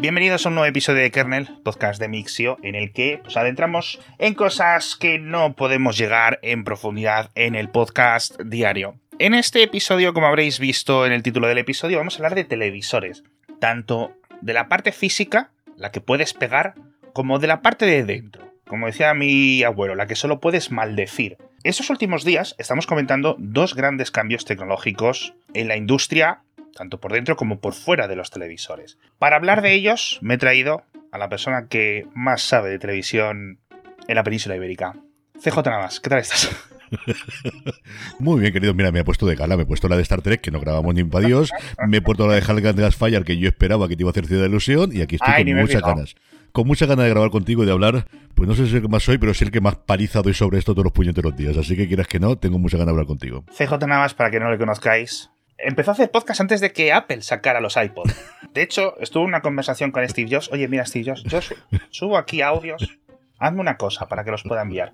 Bienvenidos a un nuevo episodio de Kernel, podcast de Mixio, en el que nos adentramos en cosas que no podemos llegar en profundidad en el podcast diario. En este episodio, como habréis visto en el título del episodio, vamos a hablar de televisores, tanto de la parte física, la que puedes pegar, como de la parte de dentro. Como decía mi abuelo, la que solo puedes maldecir. Estos últimos días estamos comentando dos grandes cambios tecnológicos en la industria tanto por dentro como por fuera de los televisores. Para hablar de ellos, me he traído a la persona que más sabe de televisión en la península ibérica. CJ Navas, ¿qué tal estás? Muy bien, querido. Mira, me he puesto de gala, me he puesto la de Star Trek, que no grabamos ni para Dios. Me he puesto la de Halgan de Fire, que yo esperaba que te iba a hacer Ciudad de Ilusión. Y aquí estoy con muchas ganas. Con muchas ganas de grabar contigo y de hablar. Pues no sé si es el que más soy, pero sí el que más paliza doy sobre esto todos los puñeteros días. Así que quieras que no, tengo muchas ganas de hablar contigo. CJ Navas, para que no le conozcáis, empezó a hacer podcast antes de que Apple sacara los iPods. De hecho, estuvo en una conversación con Steve Jobs. Oye, mira, Steve Jobs, yo subo aquí audios. Hazme una cosa para que los pueda enviar.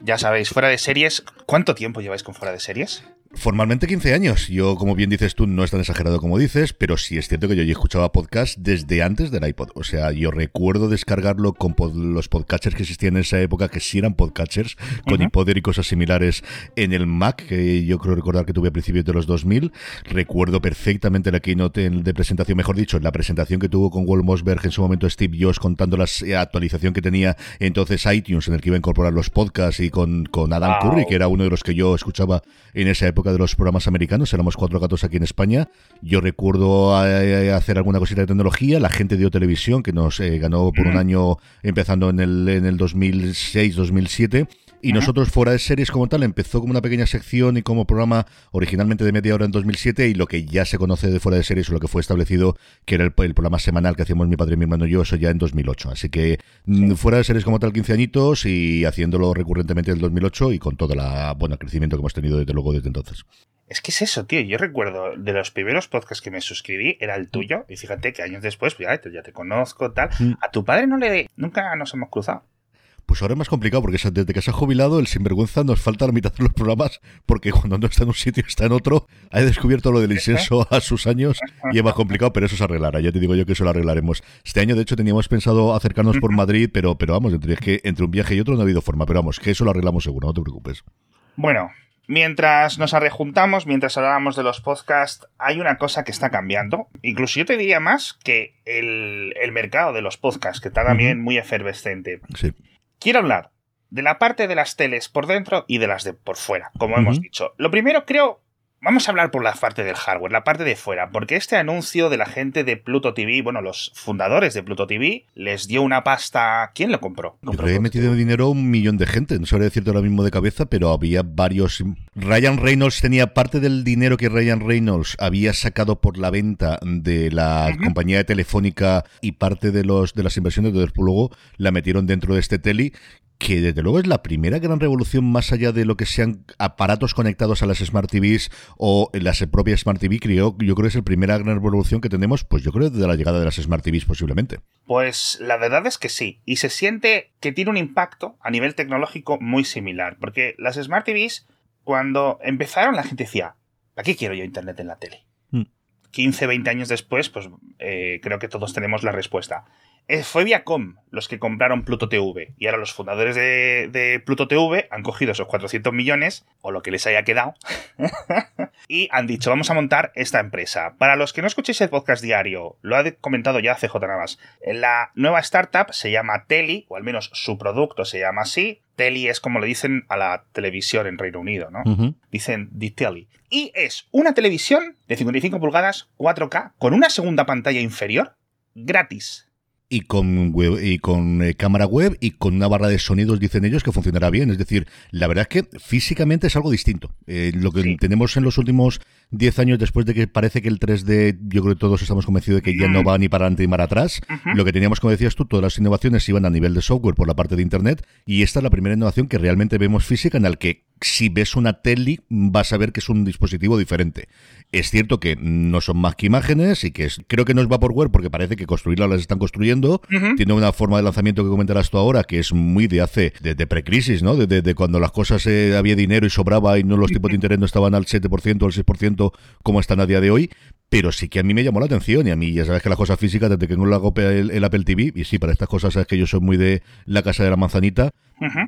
Ya sabéis, fuera de series. ¿Cuánto tiempo lleváis con fuera de series? Formalmente 15 años. Yo, como bien dices tú, no es tan exagerado como dices, pero sí es cierto que yo ya escuchaba podcast desde antes del iPod. O sea, yo recuerdo descargarlo con los podcatchers que existían en esa época, que sí eran podcatchers, con iPod y cosas similares en el Mac, que yo creo recordar que tuve a principios de los 2000. Recuerdo perfectamente la keynote de presentación, mejor dicho, la presentación que tuvo con Walt Mossberg en su momento Steve Jobs contando la actualización que tenía entonces iTunes, en el que iba a incorporar los podcasts y con, con Adam Curry, que era uno de los que yo escuchaba en esa época de los programas americanos, éramos cuatro gatos aquí en España. Yo recuerdo eh, hacer alguna cosita de tecnología, la gente dio televisión, que nos eh, ganó por un año empezando en el, en el 2006-2007 y nosotros fuera de series como tal empezó como una pequeña sección y como programa originalmente de media hora en 2007 y lo que ya se conoce de fuera de series o lo que fue establecido que era el, programa semanal que hacíamos mi padre, mi hermano y yo, eso ya en 2008. Así que mm, fuera de series como tal 15 añitos y haciéndolo recurrentemente en el 2008 y con todo el bueno, crecimiento que hemos tenido desde luego desde entonces. Es que es eso, tío. Yo recuerdo de los primeros podcasts que me suscribí, era el tuyo. Y fíjate que años después, pues ya, ya te conozco, tal. Mm. A tu padre no le. Nunca nos hemos cruzado. Pues ahora es más complicado porque desde que se ha jubilado el sinvergüenza nos falta la mitad de los programas porque cuando no está en un sitio está en otro. Ha descubierto lo del incenso a sus años y es más complicado, pero eso se arreglará. Ya te digo yo que eso lo arreglaremos. Este año de hecho teníamos pensado acercarnos por Madrid, pero, pero vamos, entre, que entre un viaje y otro no ha habido forma. Pero vamos, que eso lo arreglamos seguro, no te preocupes. Bueno, Mientras nos arrejuntamos, mientras hablábamos de los podcasts, hay una cosa que está cambiando. Incluso yo te diría más que el, mercado de los podcasts, que está también muy efervescente. Sí. Quiero hablar de la parte de las teles por dentro y de las de por fuera, como hemos dicho. Lo primero creo Vamos a hablar por la parte del hardware, la parte de fuera, porque este anuncio de la gente de Pluto TV, bueno, los fundadores de Pluto TV, les dio una pasta. ¿Quién lo compró? Yo creo que he metido dinero un millón de gente, no sabría decirte ahora mismo de cabeza, pero había varios. Ryan Reynolds tenía parte del dinero que Ryan Reynolds había sacado por la venta de la compañía de telefónica y parte de los de las inversiones de luego la metieron dentro de este tele que desde luego es la primera gran revolución más allá de lo que sean aparatos conectados a las Smart TVs o las propias Smart TV, creo, yo creo que es la primera gran revolución que tenemos, pues yo creo desde la llegada de las Smart TVs posiblemente. Pues la verdad es que sí, y se siente que tiene un impacto a nivel tecnológico muy similar, porque las Smart TVs, cuando empezaron la gente decía, ¿para qué quiero yo Internet en la tele? 15, hmm. 20 años después, pues eh, creo que todos tenemos la respuesta. Fue Viacom los que compraron Pluto TV. Y ahora los fundadores de, Pluto TV han cogido esos 400 millones, o lo que les haya quedado, y han dicho, vamos a montar esta empresa. Para los que no escuchéis el podcast diario, lo ha comentado ya CJ Navas, la nueva startup se llama Teli, o al menos su producto se llama así. Teli es como le dicen a la televisión en Reino Unido, ¿no? Dicen The Telly. Y es una televisión de 55 pulgadas, 4K, con una segunda pantalla inferior, gratis y con web, y con eh, cámara web y con una barra de sonidos dicen ellos que funcionará bien. Es decir la verdad es que físicamente es algo distinto. Eh, lo que tenemos en los últimos 10 años después de que parece que el 3D yo creo que todos estamos convencidos de que ya no va ni para adelante ni para atrás. Lo que teníamos como decías tú todas las innovaciones iban a nivel de software por la parte de internet y esta es la primera innovación que realmente vemos física en la que si ves una tele vas a ver que es un dispositivo diferente. Es cierto que no son más que imágenes y que es, creo que no es Vaporware porque parece que construirlas las están construyendo. Tiene una forma de lanzamiento que comentarás tú ahora que es muy de hace, de, de precrisis, ¿no? De, cuando las cosas eh, había dinero y sobraba y no los tipos de interés no estaban al 7% o al 6% como están a día de hoy pero sí que a mí me llamó la atención y a mí ya sabes que las cosas físicas desde que no lo hago el, el, Apple TV y sí para estas cosas sabes que yo soy muy de la casa de la manzanita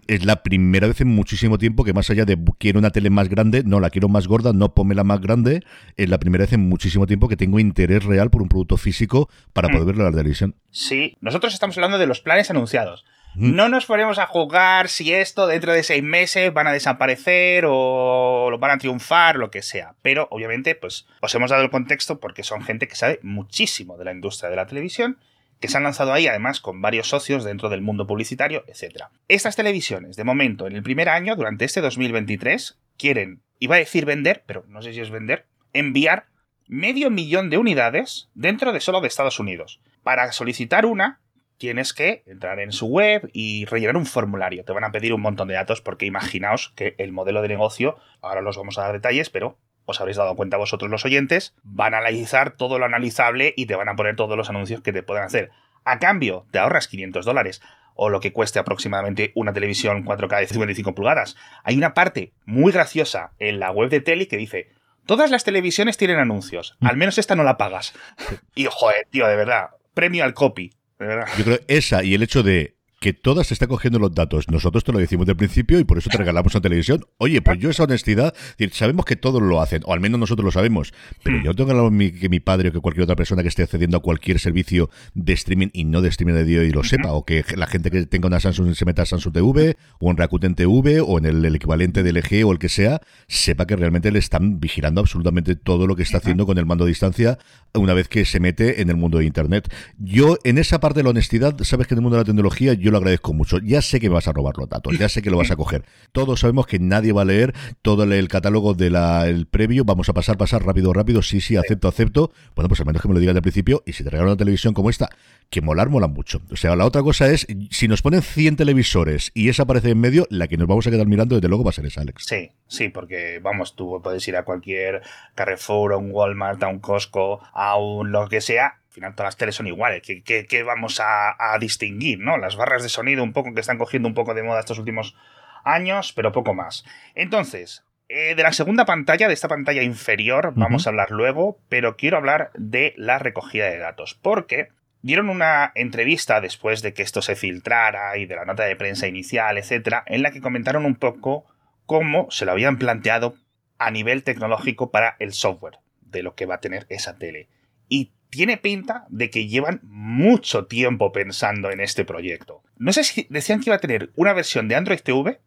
es la primera vez en muchísimo tiempo que más allá de quiero una tele más grande no la quiero más gorda no la más grande es la primera vez en muchísimo tiempo que tengo interés real por un producto físico para mm. poder verlo en la televisión sí nosotros estamos hablando de los planes anunciados no nos ponemos a jugar si esto dentro de seis meses van a desaparecer o lo van a triunfar, lo que sea. Pero obviamente, pues os hemos dado el contexto porque son gente que sabe muchísimo de la industria de la televisión, que se han lanzado ahí además con varios socios dentro del mundo publicitario, etc. Estas televisiones, de momento, en el primer año, durante este 2023, quieren, iba a decir vender, pero no sé si es vender, enviar medio millón de unidades dentro de solo de Estados Unidos. Para solicitar una, tienes que entrar en su web y rellenar un formulario. Te van a pedir un montón de datos porque imaginaos que el modelo de negocio, ahora los vamos a dar detalles, pero os habréis dado cuenta vosotros los oyentes, van a analizar todo lo analizable y te van a poner todos los anuncios que te puedan hacer. A cambio, te ahorras 500 dólares o lo que cueste aproximadamente una televisión 4K de 55 pulgadas. Hay una parte muy graciosa en la web de Tele que dice, todas las televisiones tienen anuncios, al menos esta no la pagas. y joder, tío, de verdad, premio al copy. Yo creo esa y el hecho de que todas se está cogiendo los datos. Nosotros te lo decimos del principio y por eso te regalamos a televisión. Oye, pues yo esa honestidad, sabemos que todos lo hacen, o al menos nosotros lo sabemos, pero hmm. yo tengo que mi padre o que cualquier otra persona que esté accediendo a cualquier servicio de streaming y no de streaming de Dios y lo sepa, o que la gente que tenga una Samsung se meta a Samsung TV, o en Rakuten TV, o en el, equivalente de LG o el que sea, sepa que realmente le están vigilando absolutamente todo lo que está haciendo con el mando a distancia una vez que se mete en el mundo de Internet. Yo, en esa parte de la honestidad, sabes que en el mundo de la tecnología, yo lo agradezco mucho. Ya sé que vas a robar los datos, ya sé que lo vas a coger. Todos sabemos que nadie va a leer todo el catálogo del previo. Vamos a pasar, pasar rápido, rápido. Sí, sí, acepto, acepto. Bueno, pues al menos que me lo digas al principio. Y si te regalan una televisión como esta, que molar, mola mucho. O sea, la otra cosa es, si nos ponen 100 televisores y esa aparece en medio, la que nos vamos a quedar mirando desde luego va a ser esa, Alex. Sí, sí, porque vamos, tú puedes ir a cualquier Carrefour, a un Walmart, a un Costco, a un lo que sea, final todas las teles son iguales. ¿Qué, vamos a, distinguir? ¿no? Las barras de sonido un poco que están cogiendo un poco de moda estos últimos años, pero poco más. Entonces, eh, de la segunda pantalla, de esta pantalla inferior, vamos a hablar luego, pero quiero hablar de la recogida de datos, porque dieron una entrevista después de que esto se filtrara y de la nota de prensa inicial, etcétera, en la que comentaron un poco cómo se lo habían planteado a nivel tecnológico para el software de lo que va a tener esa tele. Y tiene pinta de que llevan mucho tiempo pensando en este proyecto. No sé si decían que iba a tener una versión de Android TV.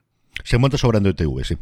Se monta sobre Android TV, sí.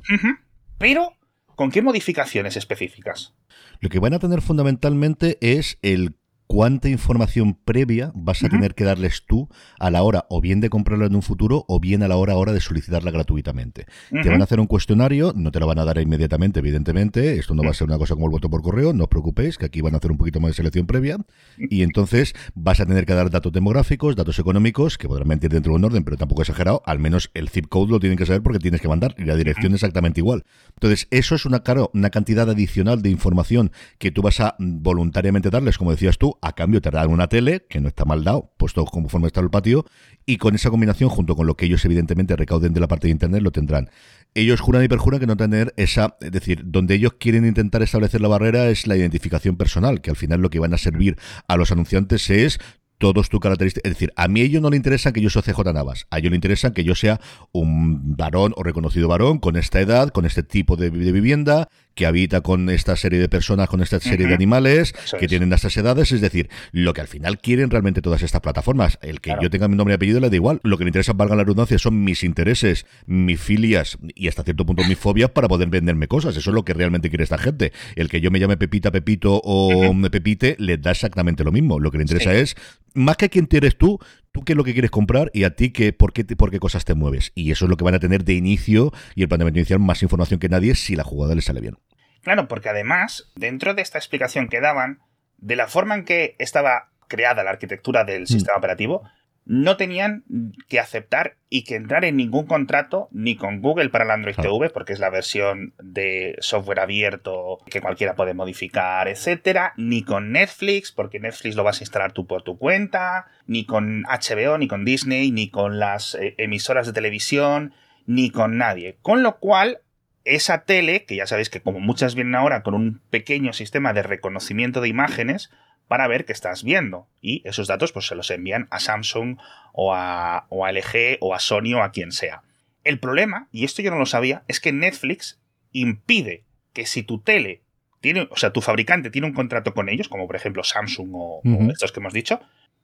Pero, ¿con qué modificaciones específicas? Lo que van a tener fundamentalmente es el cuánta información previa vas a tener que darles tú a la hora o bien de comprarla en un futuro o bien a la hora ahora de solicitarla gratuitamente. Te van a hacer un cuestionario, no te lo van a dar inmediatamente, evidentemente, esto no va a ser una cosa como el voto por correo, no os preocupéis, que aquí van a hacer un poquito más de selección previa y entonces vas a tener que dar datos demográficos, datos económicos, que podrán mentir dentro de un orden, pero tampoco exagerado, al menos el zip code lo tienen que saber porque tienes que mandar y la dirección exactamente igual. Entonces, eso es una, una cantidad adicional de información que tú vas a voluntariamente darles, como decías tú, a cambio te dan una tele, que no está mal dado, puesto conforme está el patio, y con esa combinación, junto con lo que ellos evidentemente recauden de la parte de Internet, lo tendrán. Ellos juran y perjuran que no tener esa, es decir, donde ellos quieren intentar establecer la barrera es la identificación personal, que al final lo que van a servir a los anunciantes es todos tus características. Es decir, a mí a ellos no le interesa que yo sea CJ Navas. A ellos le interesa que yo sea un varón o reconocido varón con esta edad, con este tipo de vivienda, que habita con esta serie de personas, con esta serie de animales, que tienen estas edades, es decir, lo que al final quieren realmente todas estas plataformas. El que yo tenga mi nombre y apellido le da igual. Lo que le interesa, valga la redundancia, son mis intereses, mis filias y hasta cierto punto mis fobias para poder venderme cosas. Eso es lo que realmente quiere esta gente. El que yo me llame Pepita, Pepito o Pepite, le da exactamente lo mismo. Lo que le interesa es, más que quién eres tú, tú qué es lo que quieres comprar y a ti qué, por, qué, por qué cosas te mueves. Y eso es lo que van a tener de inicio y el planteamiento inicial más información que nadie si la jugada le sale bien. Claro, porque además, dentro de esta explicación que daban, de la forma en que estaba creada la arquitectura del mm. sistema operativo, no tenían que aceptar y que entrar en ningún contrato ni con Google para el Android TV, porque es la versión de software abierto que cualquiera puede modificar, etcétera, ni con Netflix, porque Netflix lo vas a instalar tú por tu cuenta, ni con HBO, ni con Disney, ni con las eh, emisoras de televisión, ni con nadie. Con lo cual, esa tele, que ya sabéis que como muchas vienen ahora con un pequeño sistema de reconocimiento de imágenes, para ver qué estás viendo. Y esos datos pues se los envían a Samsung o a, o a LG o a Sony o a quien sea. El problema, y esto yo no lo sabía, es que Netflix impide que si tu tele tiene, o sea, tu fabricante tiene un contrato con ellos, como por ejemplo Samsung o, estos que hemos dicho,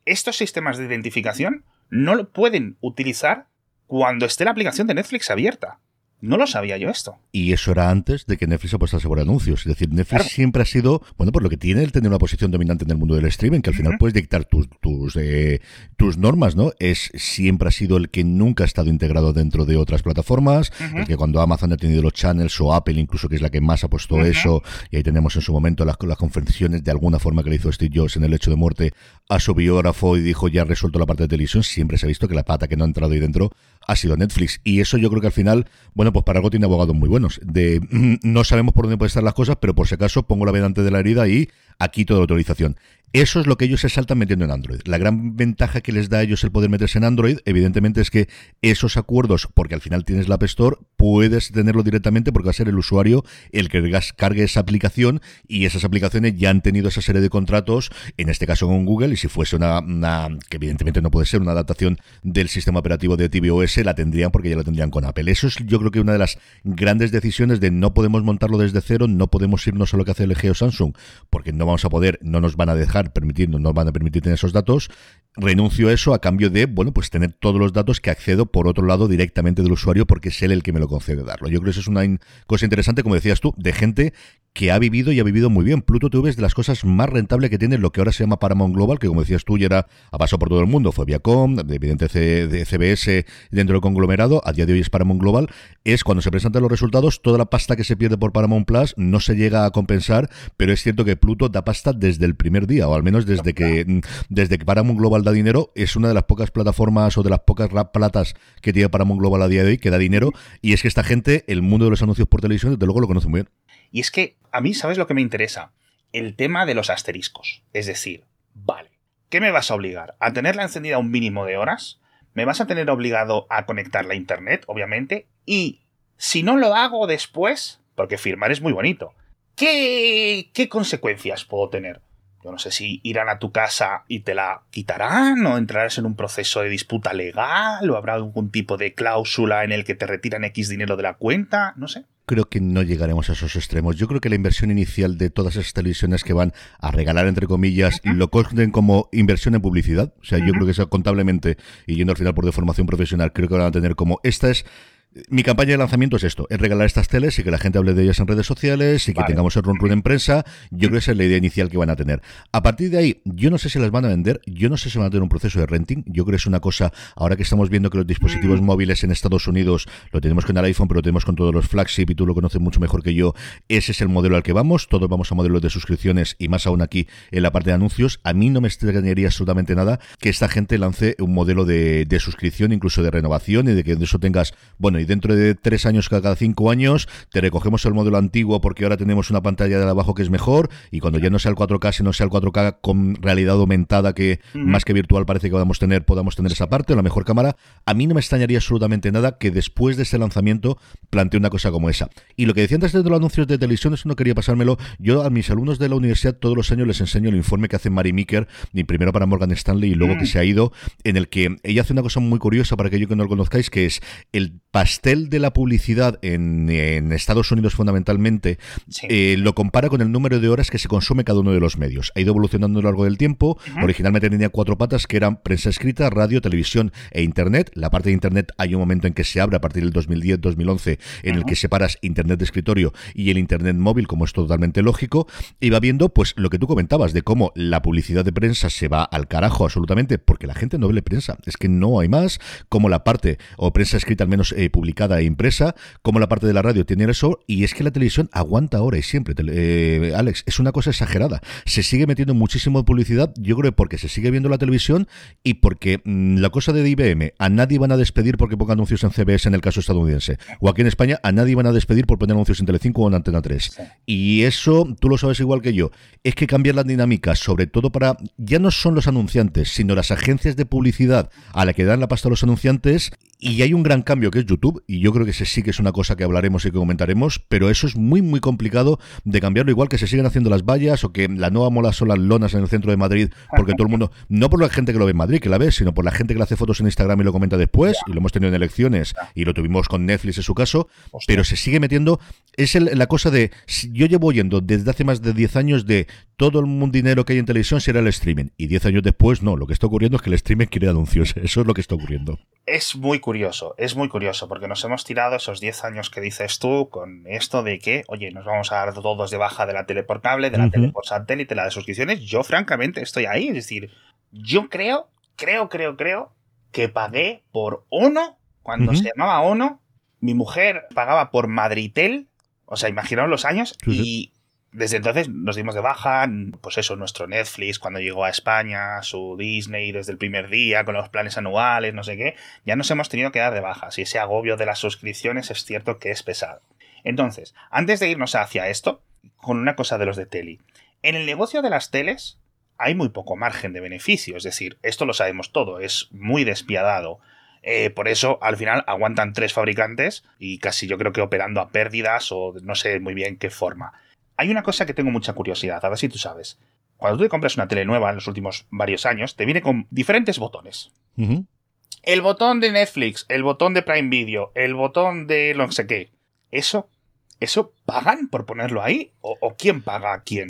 estos sistemas de identificación no lo pueden utilizar cuando esté la aplicación de Netflix abierta. No lo sabía yo esto. Y eso era antes de que Netflix apostase por anuncios. Es decir, Netflix siempre ha sido, bueno, por lo que tiene el tener una posición dominante en el mundo del streaming, que al final puedes dictar tus, tus, eh, tus normas, ¿no? Es siempre ha sido el que nunca ha estado integrado dentro de otras plataformas, el que cuando Amazon ha tenido los channels o Apple incluso, que es la que más ha puesto eso, y ahí tenemos en su momento las, las conferencias de alguna forma que le hizo Steve Jobs en el hecho de muerte a su biógrafo y dijo ya resuelto la parte de televisión, siempre se ha visto que la pata que no ha entrado ahí dentro ha sido Netflix. Y eso yo creo que al final, bueno, pues para algo tiene abogados muy buenos. De no sabemos por dónde pueden estar las cosas, pero por si acaso pongo la vedante de la herida y aquí toda la autorización. Eso es lo que ellos se saltan metiendo en Android. La gran ventaja que les da a ellos el poder meterse en Android, evidentemente, es que esos acuerdos, porque al final tienes la App Store, puedes tenerlo directamente porque va a ser el usuario el que cargue esa aplicación y esas aplicaciones ya han tenido esa serie de contratos, en este caso con Google, y si fuese una, que evidentemente no puede ser una adaptación del sistema operativo de tvOS, la tendrían porque ya la tendrían con Apple. Eso es yo creo que una de las grandes decisiones de no podemos montarlo desde cero, no podemos irnos a lo que hace LG o Samsung, porque no vamos a poder, no nos van a dejar permitir, no nos van a permitir tener esos datos, renuncio a eso a cambio de, bueno, pues tener todos los datos que accedo por otro lado directamente del usuario porque es él el que me lo concede darlo. Yo creo que eso es una cosa interesante, como decías tú, de gente que ha vivido y ha vivido muy bien. Pluto TV es de las cosas más rentables que tiene lo que ahora se llama Paramount Global, que como decías tú, ya era, ha pasado por todo el mundo, fue Viacom, evidentemente de CBS dentro del conglomerado, a día de hoy es Paramount Global, es cuando se presentan los resultados, toda la pasta que se pierde por Paramount Plus no se llega a compensar, pero es cierto que Pluto da pasta desde el primer día, o al menos desde que, desde que Paramount Global da dinero, es una de las pocas plataformas o de las pocas platas que tiene Paramount Global a día de hoy que da dinero, y es que esta gente, el mundo de los anuncios por televisión, desde luego lo conoce muy bien. Y es que a mí, ¿sabes lo que me interesa? El tema de los asteriscos. Es decir, vale, ¿qué me vas a obligar? ¿A tenerla encendida un mínimo de horas? ¿Me vas a tener obligado a conectarla a Internet, obviamente? Y si no lo hago después, porque firmar es muy bonito, ¿qué, qué consecuencias puedo tener? Yo no sé si irán a tu casa y te la quitarán, o entrarás en un proceso de disputa legal, o habrá algún tipo de cláusula en el que te retiran X dinero de la cuenta, no sé creo que no llegaremos a esos extremos. Yo creo que la inversión inicial de todas esas televisiones que van a regalar, entre comillas, lo costen como inversión en publicidad. O sea, yo creo que eso contablemente, y yendo al final por deformación profesional, creo que van a tener como esta es mi campaña de lanzamiento es esto, es regalar estas teles y que la gente hable de ellas en redes sociales y que tengamos el run run en prensa. Yo creo que esa es la idea inicial que van a tener. A partir de ahí, yo no sé si las van a vender, yo no sé si van a tener un proceso de renting. Yo creo que es una cosa, ahora que estamos viendo que los dispositivos mm. móviles en Estados Unidos lo tenemos con el iPhone, pero lo tenemos con todos los flagship y tú lo conoces mucho mejor que yo. Ese es el modelo al que vamos. Todos vamos a modelos de suscripciones y más aún aquí en la parte de anuncios. A mí no me extrañaría absolutamente nada que esta gente lance un modelo de, de suscripción, incluso de renovación y de que de eso tengas, bueno, y dentro de tres años cada cinco años, te recogemos el modelo antiguo porque ahora tenemos una pantalla de abajo que es mejor y cuando ya no sea el 4K, si no sea el 4K con realidad aumentada que más que virtual parece que podamos tener, podamos tener esa parte, la mejor cámara, a mí no me extrañaría absolutamente nada que después de ese lanzamiento plantee una cosa como esa. Y lo que decía antes de los anuncios de televisión, eso no quería pasármelo, yo a mis alumnos de la universidad todos los años les enseño el informe que hace Mary Meeker, primero para Morgan Stanley y luego que mm. se ha ido, en el que ella hace una cosa muy curiosa para aquellos que no lo conozcáis, que es el pastel de la publicidad en, Estados Unidos fundamentalmente eh, lo compara con el número de horas que se consume cada uno de los medios. Ha ido evolucionando a lo largo del tiempo. Originalmente tenía cuatro patas que eran prensa escrita, radio, televisión e Internet. La parte de Internet hay un momento en que se abre a partir del 2010-2011 en el que separas Internet de escritorio y el Internet móvil, como es totalmente lógico. Y va viendo pues lo que tú comentabas de cómo la publicidad de prensa se va al carajo absolutamente porque la gente no ve prensa. Es que no hay más. Como la parte o prensa escrita al menos eh, publicada e impresa, como la parte de la radio tiene eso, y es que la televisión aguanta ahora y siempre, eh, Alex, es una cosa exagerada. Se sigue metiendo muchísimo publicidad, yo creo porque se sigue viendo la televisión y porque mm, la cosa de IBM, a nadie van a despedir porque ponga anuncios en CBS en el caso estadounidense, o aquí en España, a nadie van a despedir por poner anuncios en Telecinco o en Antena 3. Y eso, tú lo sabes igual que yo, es que cambiar las dinámicas, sobre todo para, ya no son los anunciantes, sino las agencias de publicidad a la que dan la pasta a los anunciantes, y hay un gran cambio que es YouTube YouTube, y yo creo que ese sí que es una cosa que hablaremos y que comentaremos, pero eso es muy, muy complicado de cambiarlo, igual que se siguen haciendo las vallas o que la nueva mola son las lonas en el centro de Madrid, porque todo el mundo, no por la gente que lo ve en Madrid, que la ve, sino por la gente que le hace fotos en Instagram y lo comenta después, y lo hemos tenido en elecciones, y lo tuvimos con Netflix en su caso, pero se sigue metiendo, es la cosa de, yo llevo oyendo desde hace más de 10 años de todo el dinero que hay en televisión será el streaming, y 10 años después no, lo que está ocurriendo es que el streaming quiere anuncios, eso es lo que está ocurriendo. Es muy curioso, es muy curioso, porque nos hemos tirado esos 10 años que dices tú con esto de que, oye, nos vamos a dar todos de baja de la tele por cable, de la tele por satélite, la de suscripciones. Yo, francamente, estoy ahí. Es decir, yo creo, creo, creo, creo que pagué por Ono, cuando se llamaba Ono. Mi mujer pagaba por Madritel, o sea, imaginaos los años, y desde entonces nos dimos de baja, pues eso, nuestro Netflix cuando llegó a España, su Disney desde el primer día, con los planes anuales, no sé qué, ya nos hemos tenido que dar de baja. Y ese agobio de las suscripciones es cierto que es pesado. Entonces, antes de irnos hacia esto, con una cosa de los de Teli. En el negocio de las teles hay muy poco margen de beneficio, es decir, esto lo sabemos todo, es muy despiadado. Eh, por eso, al final, aguantan tres fabricantes y casi yo creo que operando a pérdidas o no sé muy bien qué forma. Hay una cosa que tengo mucha curiosidad, a ver si tú sabes. Cuando tú te compras una tele nueva en los últimos varios años, te viene con diferentes botones. El botón de Netflix, el botón de Prime Video, el botón de no sé qué. Eso, ¿eso pagan por ponerlo ahí? ¿O, o quién paga a quién?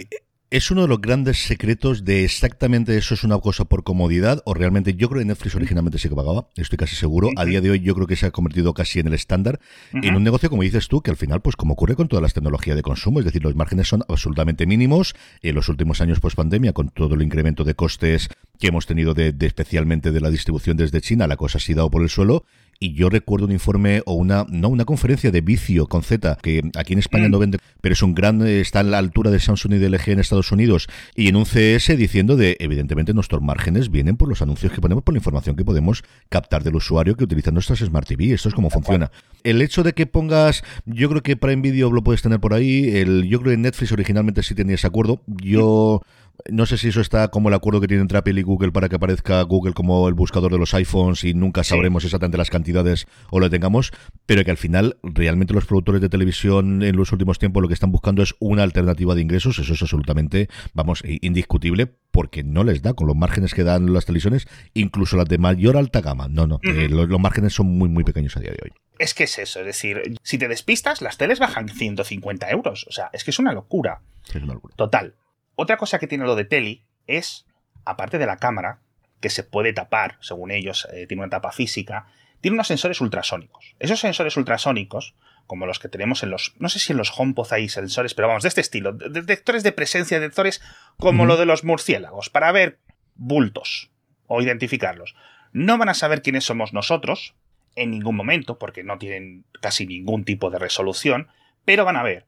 ¿Es uno de los grandes secretos de exactamente eso es una cosa por comodidad? ¿O realmente yo creo que Netflix originalmente sí que pagaba? Estoy casi seguro. A día de hoy yo creo que se ha convertido casi en el estándar. En un negocio, como dices tú, que al final, pues como ocurre con todas las tecnologías de consumo, es decir, los márgenes son absolutamente mínimos. En los últimos años post pandemia, con todo el incremento de costes que hemos tenido de, especialmente de la distribución desde China, la cosa ha sido por el suelo y yo recuerdo un informe o una no una conferencia de vicio con Z que aquí en España mm. no vende pero es un gran está a la altura de Samsung y de LG en Estados Unidos y en un CS diciendo de evidentemente nuestros márgenes vienen por los anuncios que ponemos por la información que podemos captar del usuario que utiliza nuestras Smart TV esto es como funciona. El hecho de que pongas yo creo que Prime Video lo puedes tener por ahí el yo creo que Netflix originalmente sí tenía ese acuerdo. Yo no sé si eso está como el acuerdo que tienen entre Apple y Google para que aparezca Google como el buscador de los iPhones y nunca sabremos exactamente las cantidades o lo tengamos, pero que al final realmente los productores de televisión en los últimos tiempos lo que están buscando es una alternativa de ingresos, eso es absolutamente, vamos, indiscutible porque no les da con los márgenes que dan las televisiones, incluso las de mayor alta gama. No, no, eh, los, los, márgenes son muy, muy pequeños a día de hoy. Es que es eso, es decir, si te despistas, las teles bajan 150 euros. O sea, es que es una locura. Es una locura. Total. Otra cosa que tiene lo de Teli es, aparte de la cámara, que se puede tapar, según ellos, eh, tiene una tapa física, tiene unos sensores ultrasónicos. Esos sensores ultrasónicos, como los que tenemos en los, no sé si en los HomePod hay sensores, pero vamos, de este estilo, detectores de presencia, detectores como lo de los murciélagos, para ver bultos o identificarlos. No van a saber quiénes somos nosotros en ningún momento, porque no tienen casi ningún tipo de resolución, pero van a ver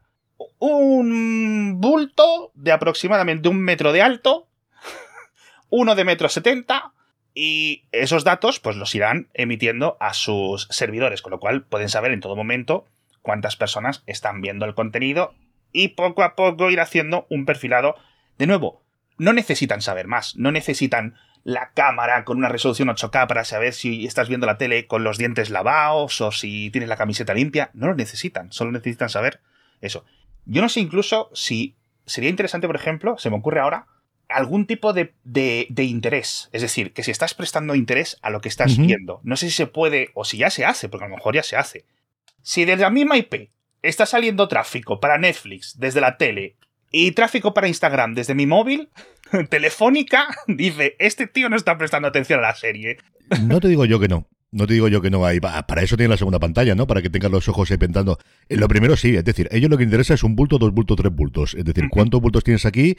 un bulto de aproximadamente un metro de alto, uno de metro setenta, y esos datos pues los irán emitiendo a sus servidores, con lo cual pueden saber en todo momento cuántas personas están viendo el contenido y poco a poco ir haciendo un perfilado. De nuevo, no necesitan saber más, no necesitan la cámara con una resolución 8K para saber si estás viendo la tele con los dientes lavados o si tienes la camiseta limpia, no lo necesitan, solo necesitan saber eso. Yo no sé incluso si sería interesante, por ejemplo, se me ocurre ahora, algún tipo de, de, interés. Es decir, que si estás prestando interés a lo que estás viendo, no sé si se puede o si ya se hace, porque a lo mejor ya se hace. Si desde la misma IP está saliendo tráfico para Netflix desde la tele y tráfico para Instagram desde mi móvil, Telefónica dice, este tío no está prestando atención a la serie. No te digo yo que no. No te digo yo que no hay. Para eso tiene la segunda pantalla, ¿no? Para que tengas los ojos ahí pentando. En eh, lo primero sí, es decir, ellos lo que interesa es un bulto, dos bultos, tres bultos. Es decir, ¿cuántos bultos tienes aquí?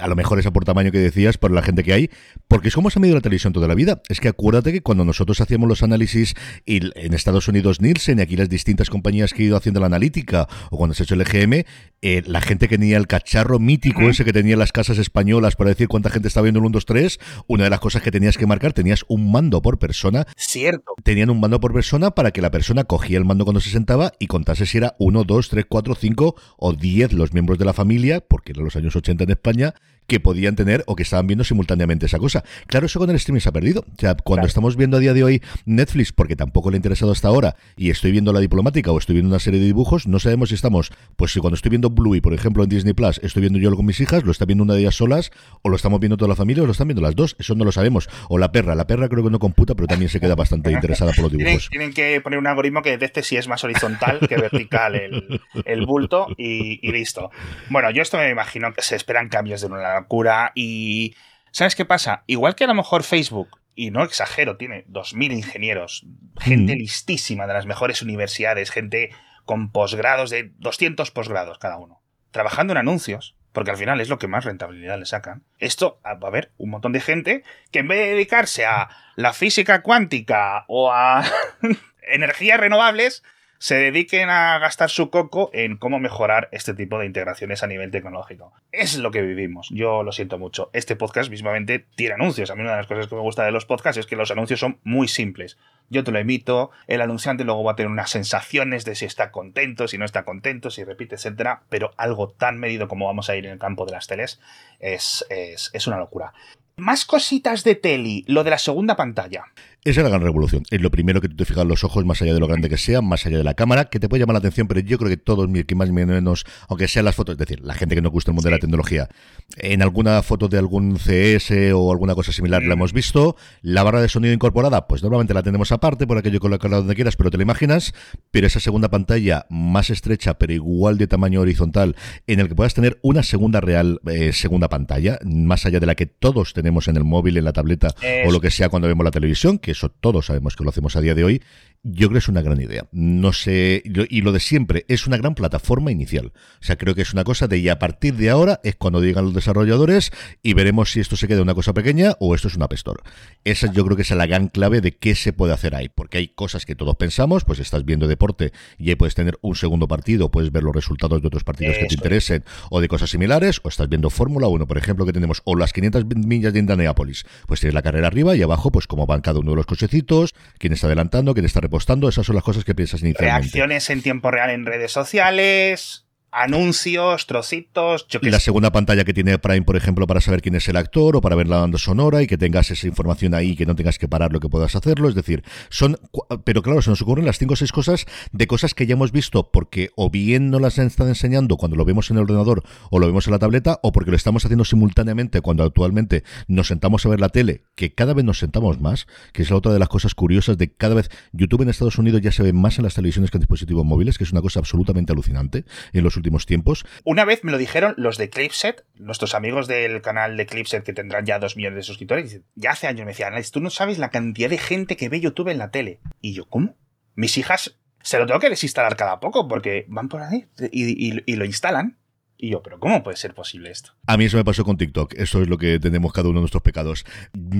A lo mejor es por tamaño que decías, por la gente que hay. Porque es como se ha medido la televisión toda la vida. Es que acuérdate que cuando nosotros hacíamos los análisis y en Estados Unidos Nielsen y aquí las distintas compañías que han ido haciendo la analítica o cuando se ha hecho el EGM, eh, la gente que tenía el cacharro mítico ese que tenía las casas españolas para decir cuánta gente está viendo el 1, 2, 3, una de las cosas que tenías que marcar, tenías un mando por persona. Cierto Tenían un mando por persona para que la persona cogía el mando cuando se sentaba y contase si era 1, 2, 3, 4, 5 o 10 los miembros de la familia, porque eran los años 80 en España, que podían tener o que estaban viendo simultáneamente esa cosa. Claro, eso con el streaming se ha perdido. O sea, cuando estamos viendo a día de hoy Netflix, porque tampoco le ha interesado hasta ahora, y estoy viendo la diplomática o estoy viendo una serie de dibujos, no sabemos si estamos, pues si cuando estoy viendo Bluey, por ejemplo, en Disney Plus, estoy viendo yo con mis hijas, lo está viendo una de ellas solas, o lo estamos viendo toda la familia, o lo están viendo las dos. Eso no lo sabemos. O la perra. La perra creo que no computa, pero también se queda bastante interesada por los dibujos. Tienen, que poner un algoritmo que detecte si es más horizontal que vertical el, bulto y, y listo. Bueno, yo esto me imagino que se esperan cambios de una locura y... ¿Sabes qué pasa? Igual que a lo mejor Facebook, y no exagero, tiene 2.000 ingenieros, gente listísima de las mejores universidades, gente con posgrados de 200 posgrados cada uno, trabajando en anuncios, porque al final es lo que más rentabilidad le sacan. Esto va a haber un montón de gente que en vez de dedicarse a la física cuántica o a energías renovables, se dediquen a gastar su coco en cómo mejorar este tipo de integraciones a nivel tecnológico. Es lo que vivimos. Yo lo siento mucho. Este podcast mismamente tiene anuncios. A mí una de las cosas que me gusta de los podcasts es que los anuncios son muy simples. Yo te lo emito, el anunciante luego va a tener unas sensaciones de si está contento, si no está contento, si repite, etcétera, pero algo tan medido como vamos a ir en el campo de las teles es, es, es una locura. Más cositas de Teli, lo de la segunda pantalla. Esa es la gran revolución. Es lo primero que tú te fijas los ojos, más allá de lo grande que sea, más allá de la cámara, que te puede llamar la atención, pero yo creo que todos, que más o menos, aunque sean las fotos, es decir, la gente que no gusta el mundo de la tecnología, en alguna foto de algún CS o alguna cosa similar la hemos visto. La barra de sonido incorporada, pues normalmente la tenemos aparte, por aquello colocarla donde quieras, pero te la imaginas. Pero esa segunda pantalla más estrecha, pero igual de tamaño horizontal, en el que puedas tener una segunda real, eh, segunda pantalla, más allá de la que todos tenemos en el móvil, en la tableta o lo que sea cuando vemos la televisión, que eso todos sabemos que lo hacemos a día de hoy, yo creo que es una gran idea. No sé, y lo de siempre, es una gran plataforma inicial. O sea, creo que es una cosa de y a partir de ahora es cuando digan los desarrolladores y veremos si esto se queda una cosa pequeña o esto es una pestor. Esa yo creo que es la gran clave de qué se puede hacer ahí, porque hay cosas que todos pensamos, pues estás viendo deporte y ahí puedes tener un segundo partido, puedes ver los resultados de otros partidos que te interesen o de cosas similares, o estás viendo Fórmula 1, por ejemplo, que tenemos, o las 500 millas de Indianapolis, pues tienes la carrera arriba y abajo, pues cómo van cada uno de los cochecitos, quién está adelantando, quién está repostando, esas son las cosas que piensas inicialmente. Reacciones en tiempo real en redes sociales, anuncios, trocitos. Yo y la segunda pantalla que tiene Prime, por ejemplo, para saber quién es el actor o para ver la banda sonora y que tengas esa información ahí, que no tengas que parar lo que puedas hacerlo. Es decir, son. Pero claro, se nos ocurren las cinco o seis cosas de cosas que ya hemos visto porque o bien no las están enseñando cuando lo vemos en el ordenador o lo vemos en la tableta o porque lo estamos haciendo simultáneamente cuando actualmente nos sentamos a ver la tele, que cada vez nos sentamos más, que es la otra de las cosas curiosas de cada vez. YouTube en Estados Unidos ya se ve más en las televisiones que en dispositivos móviles, que es una cosa absolutamente alucinante en los últimos tiempos. Una vez me lo dijeron los de Clipset, nuestros amigos del canal de Clipset que tendrán ya dos millones de suscriptores, ya hace años me decían, tú no sabes la cantidad de gente que ve YouTube en la tele. Y yo, ¿cómo? Mis hijas se lo tengo que desinstalar cada poco porque van por ahí y lo instalan y yo, pero ¿cómo puede ser posible esto? A mí eso me pasó con TikTok. Eso es lo que tenemos cada uno de nuestros pecados.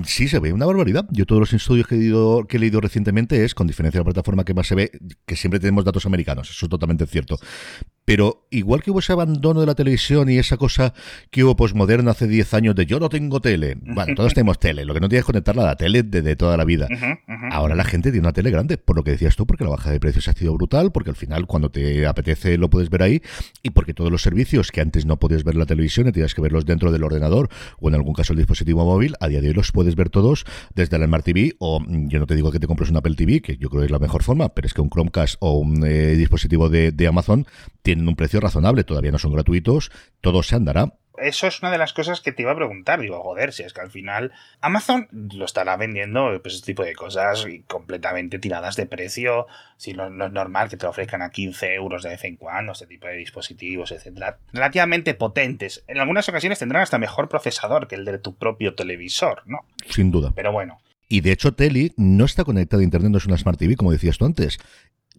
Sí, se ve una barbaridad. Yo todos los estudios que he, leído, que he leído recientemente es, con diferencia de la plataforma que más se ve, que siempre tenemos datos americanos. Eso es totalmente cierto. Pero igual que hubo ese abandono de la televisión y esa cosa que hubo posmoderna hace 10 años de yo no tengo tele. Bueno, todos tenemos tele. Lo que no tienes es conectarla a la tele de, toda la vida. Ahora la gente tiene una tele grande, por lo que decías tú, porque la baja de precios ha sido brutal, porque al final cuando te apetece lo puedes ver ahí y porque todos los servicios que antes no podías ver la televisión y tenías que verlos dentro del ordenador o en algún caso el dispositivo móvil, a día de hoy los puedes ver todos desde la Smart TV o mm, yo no te digo que te compres un Apple TV, que yo creo que es la mejor forma, pero es que un Chromecast o un eh, dispositivo de, de Amazon tienen un precio razonable, todavía no son gratuitos, todo se andará eso es una de las cosas que te iba a preguntar. Digo, joder, si es que al final Amazon lo estará vendiendo, pues este tipo de cosas completamente tiradas de precio. Si no, es normal que te lo ofrezcan a 15 euros de vez en cuando, este tipo de dispositivos, etcétera. Relativamente potentes. En algunas ocasiones tendrán hasta mejor procesador que el de tu propio televisor, ¿no? Sin duda. Pero bueno. Y de hecho, Teli no está conectada a Internet, no es una Smart TV, como decías tú antes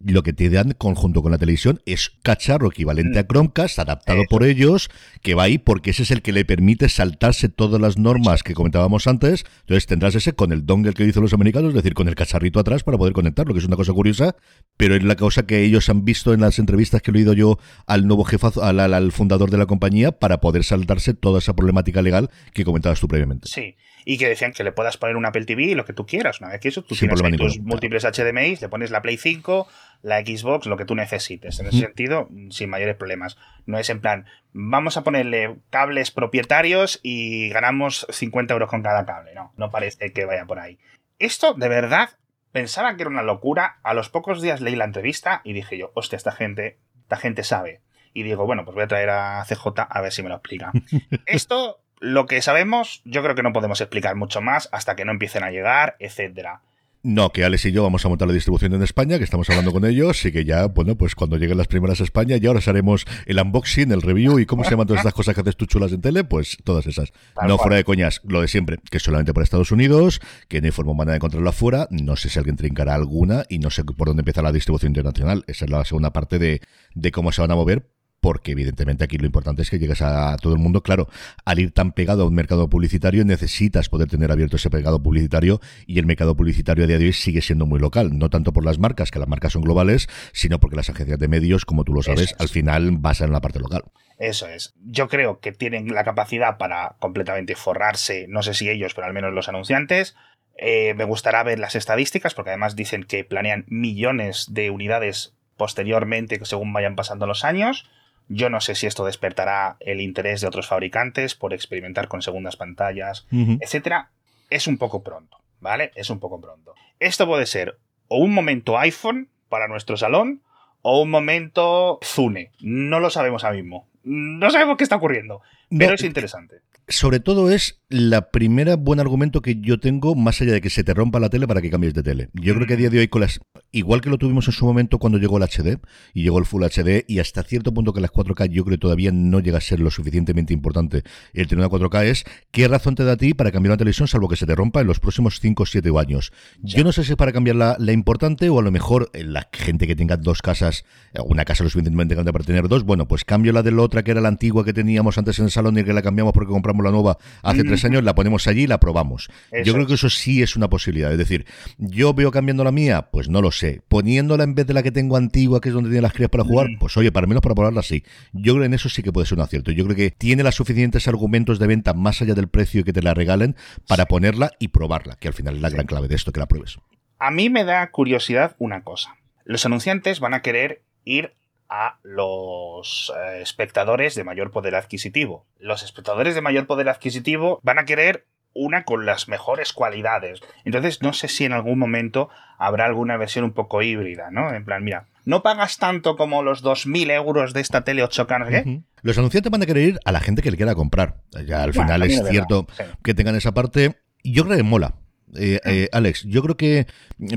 lo que te dan conjunto con la televisión es cacharro equivalente a Chromecast, adaptado por ellos, que va ahí porque ese es el que le permite saltarse todas las normas que comentábamos antes. Entonces tendrás ese con el dongle que dicen los americanos, es decir, con el cacharrito atrás para poder conectarlo, que es una cosa curiosa, pero es la cosa que ellos han visto en las entrevistas que he oído yo al nuevo jefe, al, al fundador de la compañía, para poder saltarse toda esa problemática legal que comentabas tú previamente. Sí y que decían que le puedas poner un Apple TV y lo que tú quieras. Una vez que eso, tú tienes tus múltiples HDMI, le pones la Play 5, la Xbox lo que tú necesites. En ese sentido, sin mayores problemas. No es en plan, vamos a ponerle cables propietarios y ganamos 50 euros con cada cable. No, no parece que vaya por ahí. Esto, de verdad, pensaba que era una locura. A los pocos días leí la entrevista y dije yo, hostia, esta gente, esta gente sabe. Y digo, bueno, pues voy a traer a CJ a ver si me lo explica. Esto, lo que sabemos, yo creo que no podemos explicar mucho más hasta que no empiecen a llegar, etcétera. No, que Alex y yo vamos a montar la distribución en España, que estamos hablando con ellos, y que ya, bueno, pues cuando lleguen las primeras a España, ya ahora haremos el unboxing, el review y cómo se llaman todas estas cosas que haces tú chulas en tele, pues todas esas. no fuera de coñas, lo de siempre, que es solamente por Estados Unidos, que no hay forma manera de encontrarlo afuera, no sé si alguien trincará alguna y no sé por dónde empieza la distribución internacional. Esa es la segunda parte de, de cómo se van a mover, porque evidentemente aquí lo importante es que llegues a todo el mundo. Claro, al ir tan pegado a un mercado publicitario necesitas poder tener abierto ese mercado publicitario y el mercado publicitario a día de hoy sigue siendo muy local, no tanto por las marcas, que las marcas son globales, sino porque las agencias de medios, como tú lo sabes, al final basan en la parte local. Eso es. Yo creo que tienen la capacidad para completamente forrarse, no sé si ellos, pero al menos los anunciantes. Eh, me gustará ver las estadísticas, porque además dicen que planean millones de unidades posteriormente según vayan pasando los años. Yo no sé si esto despertará el interés de otros fabricantes por experimentar con segundas pantallas, etcétera. Es un poco pronto, ¿vale? Es un poco pronto. Esto puede ser o un momento iPhone para nuestro salón o un momento Zune. No lo sabemos ahora mismo. No sabemos qué está ocurriendo, pero es interesante sobre todo es la primera buen argumento que yo tengo, más allá de que se te rompa la tele para que cambies de tele. Yo creo que a día de hoy, con las, igual que lo tuvimos en su momento cuando llegó el HD y llegó el Full HD, y hasta cierto punto que las 4K yo creo que todavía no llega a ser lo suficientemente importante el tener una 4K, es qué razón te da a ti para cambiar una televisión salvo que se te rompa en los próximos 5 o 7 años. Yo no sé si es para cambiar la, la, importante o a lo mejor eh, la gente que tenga dos casas, eh, una casa lo suficientemente grande para tener dos, bueno, pues cambio la de la otra que era la antigua que teníamos antes en el salón y que la cambiamos porque compramos la nueva hace tres años, la ponemos allí y la probamos. Yo creo que eso sí es una posibilidad. Es decir, yo veo cambiando la mía, pues no lo sé. Poniéndola en vez de la que tengo antigua, que es donde tiene las crías para jugar, pues oye, para menos para probarla sí. Yo creo que en eso sí que puede ser un acierto. Yo creo que tiene los suficientes argumentos de venta más allá del precio y que te la regalen para ponerla y probarla, que al final es la gran clave de esto, que la pruebes. A mí me da curiosidad una cosa. Los anunciantes van a querer ir a los eh, espectadores de mayor poder adquisitivo. Los espectadores de mayor poder adquisitivo van a querer una con las mejores cualidades. Entonces no sé si en algún momento habrá alguna versión un poco híbrida, ¿no? En plan, mira, no pagas tanto como los 2.000 euros de esta tele 8K, ¿no? ¿qué? Los anunciantes van a querer ir a la gente que le quiera comprar. Ya al final es cierto que tengan esa parte. Yo creo que mola. Eh, eh, Alex, yo creo que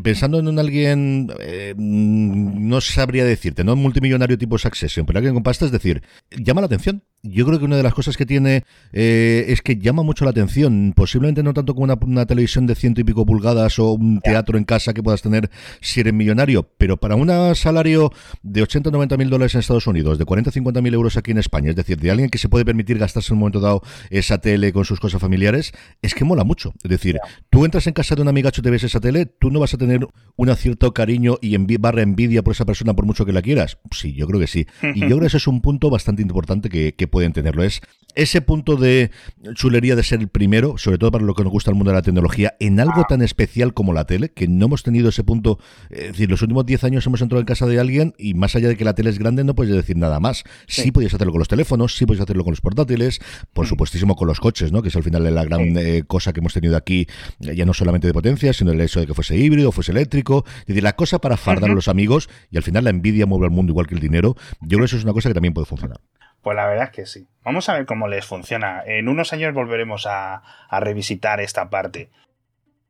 pensando en un alguien, eh, no sabría decirte, no un multimillonario tipo Succession, pero alguien con pasta, es decir, llama la atención yo creo que una de las cosas que tiene eh, es que llama mucho la atención. Posiblemente no tanto como una, televisión de ciento y pico pulgadas o un teatro en casa que puedas tener si eres millonario, pero para un salario de 80 o 90 mil dólares en Estados Unidos, de 40 o 50 mil euros aquí en España, es decir, de alguien que se puede permitir gastarse en un momento dado esa tele con sus cosas familiares, es que mola mucho. Es decir, tú entras en casa de un amigacho, te ves esa tele, tú no vas a tener un cierto cariño y barra envidia por esa persona por mucho que la quieras. Sí, yo creo que sí. Y yo creo que ese es un punto bastante importante que, que pueden tenerlo. Es ese punto de chulería de ser el primero, sobre todo para lo que nos gusta el mundo de la tecnología, en algo tan especial como la tele, que no hemos tenido ese punto. Es decir, los últimos 10 años hemos entrado en casa de alguien y más allá de que la tele es grande, no puedes decir nada más. Sí, podías hacerlo con los teléfonos, sí podías hacerlo con los portátiles, por mm. supuestísimo con los coches, ¿no? Que es al final la gran eh, cosa que hemos tenido aquí, ya no solamente de potencia, sino el hecho de que fuese híbrido, fuese eléctrico. Es decir, la cosa para fardar a los amigos y al final la envidia mueve al mundo igual que el dinero. Yo creo que eso es una cosa que también puede funcionar. Pues la verdad es que sí. Vamos a ver cómo les funciona. En unos años volveremos a, revisitar esta parte.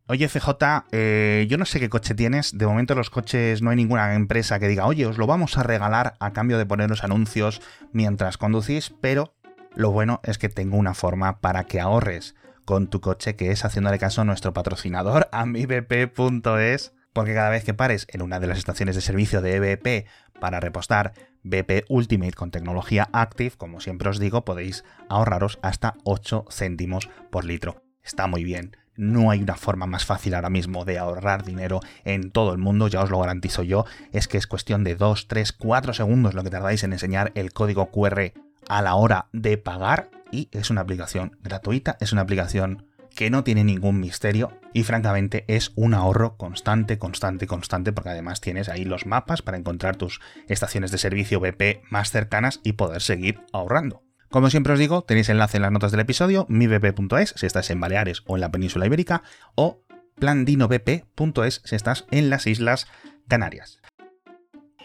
Oye, CJ, eh, yo no sé qué coche tienes. De momento los coches no hay ninguna empresa que diga, oye, os lo vamos a regalar a cambio de poner los anuncios mientras conducís, pero lo bueno es que tengo una forma para que ahorres con tu coche, que es haciéndole caso a nuestro patrocinador, amibp.es, porque cada vez que pares en una de las estaciones de servicio de EBP para repostar BP Ultimate con tecnología Active, como siempre os digo, podéis ahorraros hasta 8 céntimos por litro. Está muy bien. No hay una forma más fácil ahora mismo de ahorrar dinero en todo el mundo, ya os lo garantizo yo. Es que es cuestión de 2, 3, 4 segundos lo que tardáis en enseñar el código QR a la hora de pagar. Y es una aplicación gratuita, es una aplicación que no tiene ningún misterio y francamente es un ahorro constante, constante, constante, porque además tienes ahí los mapas para encontrar tus estaciones de servicio BP más cercanas y poder seguir ahorrando. Como siempre os digo, tenéis enlace en las notas del episodio, mibp.es si estás en Baleares o en la península ibérica, o plandinobp.es si estás en las Islas Canarias.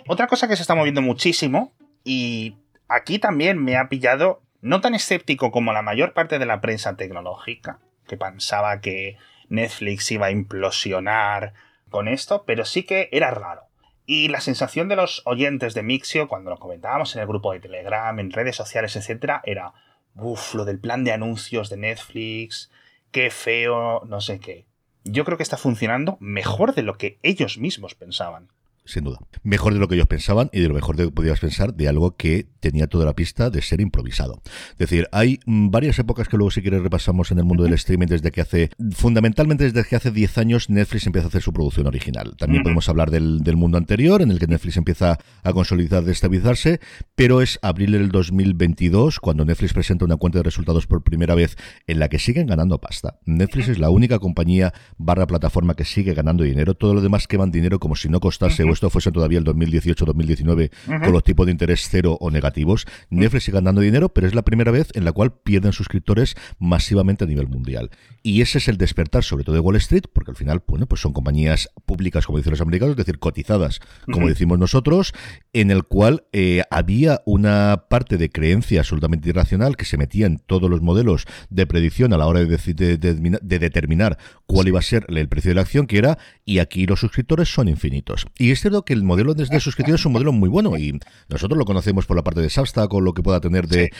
Otra cosa que se está moviendo muchísimo, y aquí también me ha pillado, no tan escéptico como la mayor parte de la prensa tecnológica, que pensaba que Netflix iba a implosionar con esto, pero sí que era raro. Y la sensación de los oyentes de Mixio, cuando lo comentábamos en el grupo de Telegram, en redes sociales, etc., era, uff, lo del plan de anuncios de Netflix, qué feo, no sé qué. Yo creo que está funcionando mejor de lo que ellos mismos pensaban sin duda. Mejor de lo que ellos pensaban y de lo mejor que podías pensar de algo que tenía toda la pista de ser improvisado. Es decir, hay mm, varias épocas que luego si quieres repasamos en el mundo del streaming desde que hace, fundamentalmente desde que hace 10 años Netflix empieza a hacer su producción original. También podemos hablar del, del, mundo anterior en el que Netflix empieza a consolidar, estabilizarse, pero es abril del 2022 cuando Netflix presenta una cuenta de resultados por primera vez en la que siguen ganando pasta. Netflix es la única compañía barra plataforma que sigue ganando dinero. Todo lo demás queman dinero como si no costase esto fuese todavía el 2018-2019 con los tipos de interés cero o negativos. Netflix sigue ganando dinero, pero es la primera vez en la cual pierden suscriptores masivamente a nivel mundial. Y ese es el despertar, sobre todo de Wall Street, porque al final, bueno, pues son compañías públicas, como dicen los americanos, es decir, cotizadas, como decimos nosotros, en el cual eh, había una parte de creencia absolutamente irracional que se metía en todos los modelos de predicción a la hora de, de, de determinar cuál iba a ser el precio de la acción, que era, y aquí los suscriptores son infinitos. Y este que el modelo de, suscripción es un modelo muy bueno y nosotros lo conocemos por la parte de Substack o lo que pueda tener de,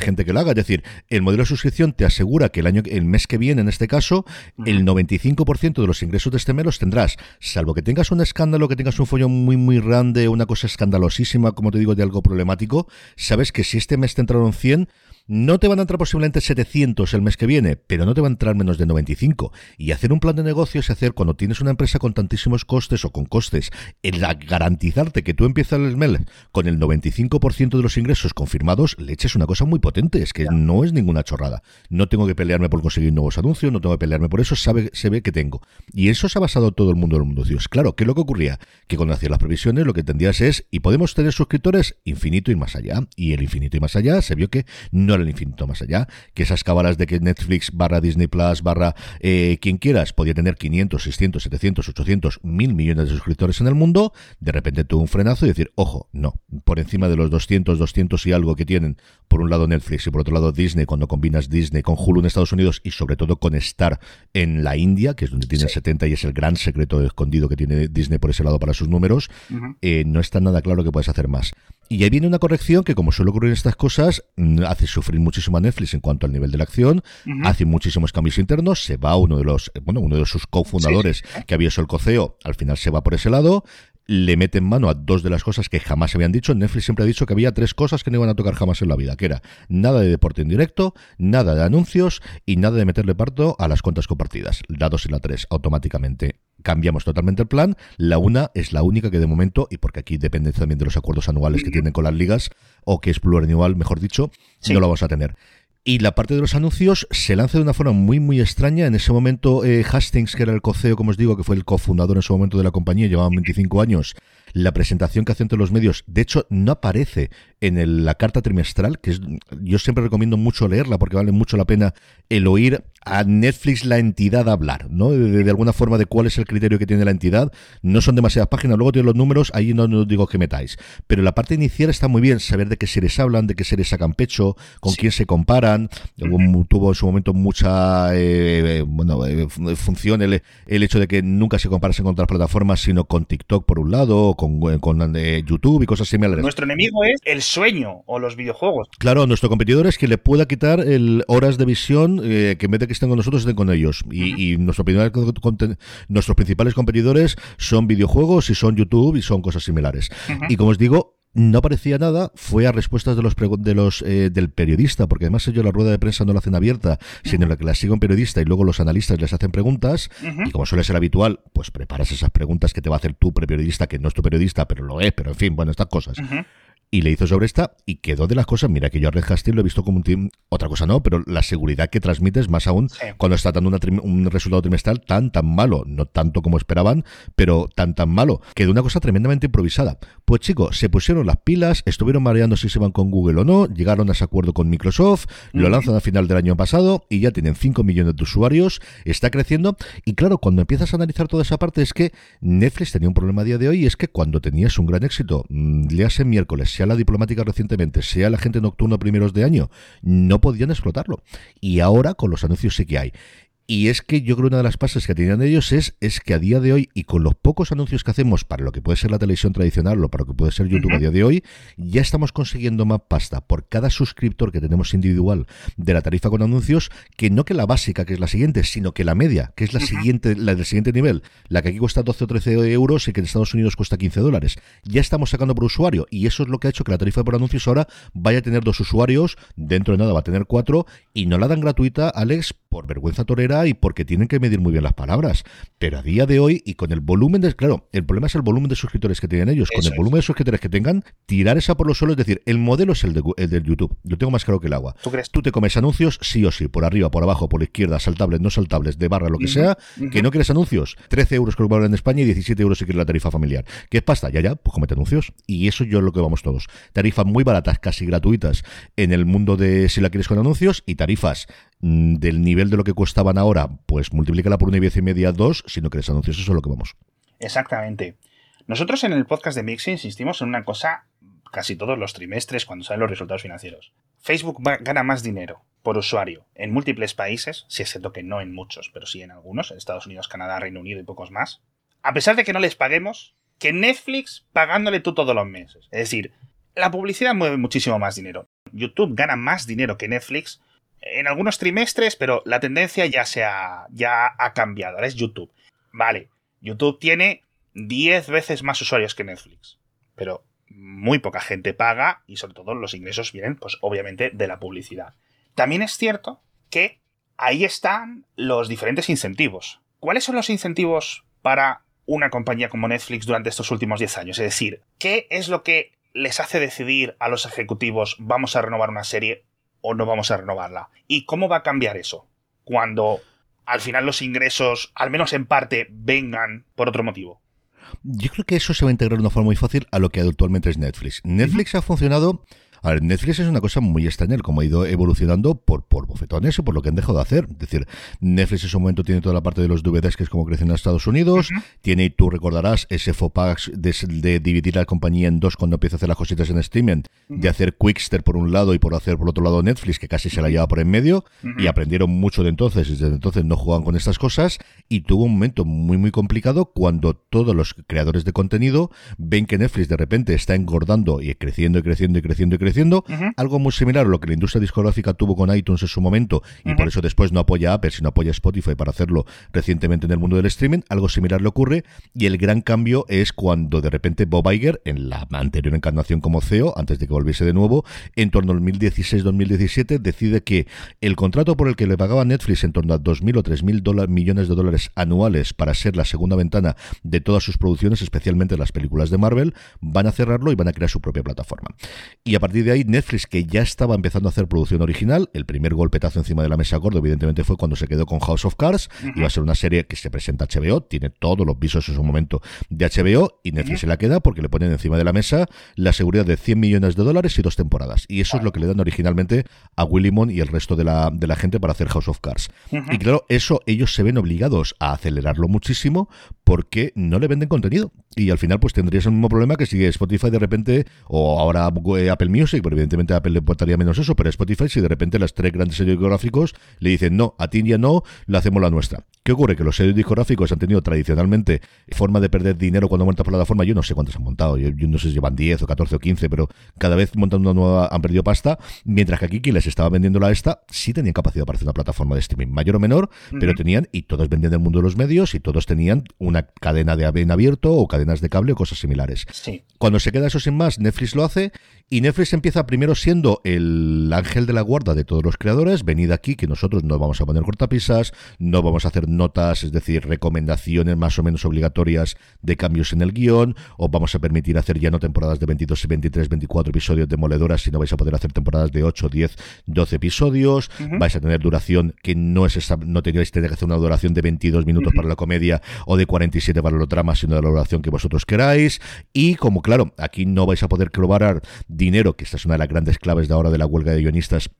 gente que lo haga. Es decir, el modelo de suscripción te asegura que el año, el mes que viene, en este caso, el 95% de los ingresos de este mes los tendrás, salvo que tengas un escándalo, que tengas un follón muy, muy grande, una cosa escandalosísima, como te digo, de algo problemático, sabes que si este mes te entraron 100, no te van a entrar posiblemente 700 el mes que viene, pero no te van a entrar menos de 95. Y hacer un plan de negocio es hacer, cuando tienes una empresa con tantísimos costes o con costes, el garantizarte que tú empiezas el mes con el 95% de los ingresos confirmados, le eches una cosa muy potente. Es que no es ninguna chorrada. No tengo que pelearme por conseguir nuevos anuncios, no tengo que pelearme por eso, sabe, se ve que tengo. Y eso se ha basado todo el mundo en el mundo Dios. Claro, ¿qué es lo que ocurría? Que cuando hacías las previsiones lo que entendías es, y podemos tener suscriptores infinito y más allá. Y el infinito y más allá se vio que no el infinito más allá, que esas cábalas de que Netflix barra Disney Plus barra eh, quien quieras podía tener 500, 600, 700, 800, mil millones de suscriptores en el mundo, de repente tuvo un frenazo y decir, ojo, no, por encima de los 200, 200 y algo que tienen, por un lado Netflix y por otro lado Disney, cuando combinas Disney con Hulu en Estados Unidos y sobre todo con Star en la India, que es donde tiene el 70 y es el gran secreto escondido que tiene Disney por ese lado para sus números, eh, no está nada claro que puedes hacer más. Y ahí viene una corrección que, como suele ocurrir en estas cosas, mm, hace sufrir muchísimo a Netflix en cuanto al nivel de la acción, hace muchísimos cambios internos, se va uno de los, bueno, uno de sus cofundadores que había hecho el coceo, al final se va por ese lado, le mete en mano a dos de las cosas que jamás se habían dicho. Netflix siempre ha dicho que había tres cosas que no iban a tocar jamás en la vida, que era nada de deporte en directo, nada de anuncios y nada de meterle parto a las cuentas compartidas. La dos y la tres automáticamente cambiamos totalmente el plan. La una es la única que de momento, y porque aquí depende también de los acuerdos anuales que tienen con las ligas, o que es plurianual, mejor dicho, no lo vamos a tener. Y la parte de los anuncios se lanza de una forma muy, muy extraña. En ese momento, eh, Hastings, que era el coceo, como os digo, que fue el cofundador en su momento de la compañía, llevaba 25 años, la presentación que hace entre los medios, de hecho, no aparece en la carta trimestral, que yo siempre recomiendo mucho leerla porque vale mucho la pena el oír a Netflix la entidad hablar, ¿no? De, alguna forma de cuál es el criterio que tiene la entidad. No son demasiadas páginas, luego tiene los números, ahí no, os digo que metáis. Pero la parte inicial está muy bien, saber de qué seres hablan, de qué seres sacan pecho, con quién se comparan. Tuvo en su momento mucha eh, eh, bueno, eh, función el, hecho de que nunca se comparasen con otras plataformas, sino con TikTok por un lado, con, con YouTube y cosas similares. Nuestro enemigo es el sueño o los videojuegos. Claro, nuestro competidor es que le pueda quitar el horas de visión que en vez de que estén con nosotros, estén con ellos. Y, nuestros principales competidores son videojuegos y son YouTube y son cosas similares. Y como os digo, no aparecía nada, fue a respuestas de los, de los eh, del periodista, porque además ellos la rueda de prensa no la hacen abierta, sino la que la sigue un periodista y luego los analistas les hacen preguntas, y como suele ser habitual, pues preparas esas preguntas que te va a hacer tu periodista, que no es tu periodista, pero lo es, pero en fin, bueno, estas cosas. y le hizo sobre esta y quedó de las cosas. Mira que yo a Red Hastings lo he visto como un team, otra cosa no, pero la seguridad que transmites más aún cuando está dando un resultado trimestral tan, tan malo. No tanto como esperaban, pero tan, tan malo. Quedó una cosa tremendamente improvisada. Pues chicos, se pusieron las pilas, estuvieron mareando si se van con Google o no, llegaron a ese acuerdo con Microsoft, lo lanzan a final del año pasado y ya tienen 5 millones de usuarios, está creciendo. Y claro, cuando empiezas a analizar toda esa parte es que Netflix tenía un problema a día de hoy y es que cuando tenías un gran éxito, mm, le hace miércoles, sea la diplomática recientemente, sea la gente nocturna primeros de año, no podían explotarlo. Y ahora con los anuncios sí que hay. Y es que yo creo que una de las pases que tenían ellos es, es que a día de hoy, y con los pocos anuncios que hacemos para lo que puede ser la televisión tradicional o para lo que puede ser YouTube a día de hoy, ya estamos consiguiendo más pasta por cada suscriptor que tenemos individual de la tarifa con anuncios, que no que la básica, que es la siguiente, sino que la media, que es la siguiente, la del siguiente nivel, la que aquí cuesta 12 o 13 euros y que en Estados Unidos cuesta 15 dólares. Ya estamos sacando por usuario, y eso es lo que ha hecho que la tarifa por anuncios ahora vaya a tener dos usuarios, dentro de nada va a tener cuatro, y no la dan gratuita, Alex, por vergüenza torera y porque tienen que medir muy bien las palabras. Pero a día de hoy y con el volumen de... Claro, el problema es el volumen de suscriptores que tienen ellos. con el volumen de suscriptores que tengan, tirar esa por los suelos, es decir, el modelo es el, de, el del YouTube. Yo tengo más claro que el agua. ¿Tú crees? Tú te comes anuncios sí o sí, por arriba, por abajo, por la izquierda, saltables, no saltables, de barra, lo que sea, que no quieres anuncios. 13 euros que lo en España y 17 euros si quieres la tarifa familiar. ¿Qué es pasta? Ya, ya, pues comete anuncios. Y eso yo es lo que vamos todos. Tarifas muy baratas, casi gratuitas en el mundo de si la quieres con anuncios y tarifas del nivel de lo que costaban ahora, pues multiplícala por una y y media, dos, sino que les anuncios eso es lo que vamos. Exactamente. Nosotros en el podcast de Mix insistimos en una cosa casi todos los trimestres cuando salen los resultados financieros. Facebook gana más dinero por usuario en múltiples países, si es cierto que no en muchos, pero sí en algunos, en Estados Unidos, Canadá, Reino Unido y pocos más, a pesar de que no les paguemos, que Netflix pagándole tú todos los meses. Es decir, la publicidad mueve muchísimo más dinero. YouTube gana más dinero que Netflix en algunos trimestres, pero la tendencia ya se ha, ya ha cambiado. Ahora es YouTube. Vale, YouTube tiene 10 veces más usuarios que Netflix, pero muy poca gente paga y sobre todo los ingresos vienen, pues obviamente, de la publicidad. También es cierto que ahí están los diferentes incentivos. ¿Cuáles son los incentivos para una compañía como Netflix durante estos últimos 10 años? Es decir, ¿qué es lo que les hace decidir a los ejecutivos vamos a renovar una serie o no vamos a renovarla. ¿Y cómo va a cambiar eso? Cuando al final los ingresos, al menos en parte, vengan por otro motivo. Yo creo que eso se va a integrar de una forma muy fácil a lo que actualmente es Netflix. Netflix ha funcionado a ver, Netflix es una cosa muy extraña, como ha ido evolucionando por, por bofetones o por lo que han dejado de hacer. Es decir, Netflix en su momento tiene toda la parte de los DVDs, que es como crecen en Estados Unidos. Tiene, y tú recordarás, ese FOPAX de, dividir la compañía en dos cuando empieza a hacer las cositas en streaming, de hacer Quickster por un lado y por hacer por otro lado Netflix, que casi se la lleva por en medio. Y aprendieron mucho de entonces, y desde entonces no juegan con estas cosas. Y tuvo un momento muy, muy complicado cuando todos los creadores de contenido ven que Netflix de repente está engordando y creciendo y creciendo y creciendo y creciendo algo muy similar a lo que la industria discográfica tuvo con iTunes en su momento y por eso después no apoya a Apple, sino apoya a Spotify para hacerlo recientemente en el mundo del streaming. Algo similar le ocurre y el gran cambio es cuando de repente Bob Iger, en la anterior encarnación como CEO, antes de que volviese de nuevo, en torno al 2016-2017, decide que el contrato por el que le pagaba Netflix en torno a 2.000 o 3.000 millones de dólares anuales para ser la segunda ventana de todas sus producciones, especialmente las películas de Marvel, van a cerrarlo y van a crear su propia plataforma. Y a partir de ahí Netflix, que ya estaba empezando a hacer producción original, el primer golpetazo encima de la mesa gordo, evidentemente, fue cuando se quedó con House of Cards. Iba a ser una serie que se presenta a HBO, tiene todos los visos en su momento de HBO, y Netflix se la queda porque le ponen encima de la mesa la seguridad de 100 millones de dólares y dos temporadas. Y eso es lo que le dan originalmente a Willimon y el resto de la, de la gente para hacer House of Cards. Y claro, eso ellos se ven obligados a acelerarlo muchísimo porque no le venden contenido. Y al final, pues tendrías el mismo problema que si Spotify de repente, o ahora eh, Apple Music, evidentemente a Apple le importaría menos eso, pero Spotify si de repente las tres grandes sellos discográficos le dicen no, a ti ya no, le hacemos la nuestra. ¿Qué ocurre? Que los sellos discográficos han tenido tradicionalmente forma de perder dinero cuando montan plataforma. Yo no sé cuántos han montado, yo, no sé si llevan 10 o 14 o 15, pero cada vez montando una nueva han perdido pasta, mientras que aquí quien les estaba vendiendo la esta sí tenían capacidad para hacer una plataforma de streaming, mayor o menor, pero tenían, y todos vendían el mundo de los medios, y todos tenían una cadena de AV abierto o cadenas de cable o cosas similares. Cuando se queda eso sin más, Netflix lo hace, y Netflix empieza primero siendo el ángel de la guarda de todos los creadores, venid aquí que nosotros no vamos a poner cortapisas, no vamos a hacer notas, es decir, recomendaciones más o menos obligatorias de cambios en el guion, os vamos a permitir hacer ya no temporadas de 22 y 23, 24 episodios demoledoras, sino vais a poder hacer temporadas de 8, 10, 12 episodios, vais a tener duración que no es esa, no tenéis que hacer una duración de 22 minutos para la comedia o de 47 para los dramas, sino de la duración que vosotros queráis, y como claro, aquí no vais a poder cobrar dinero, que esta es una de las grandes claves de ahora de la huelga de guionistas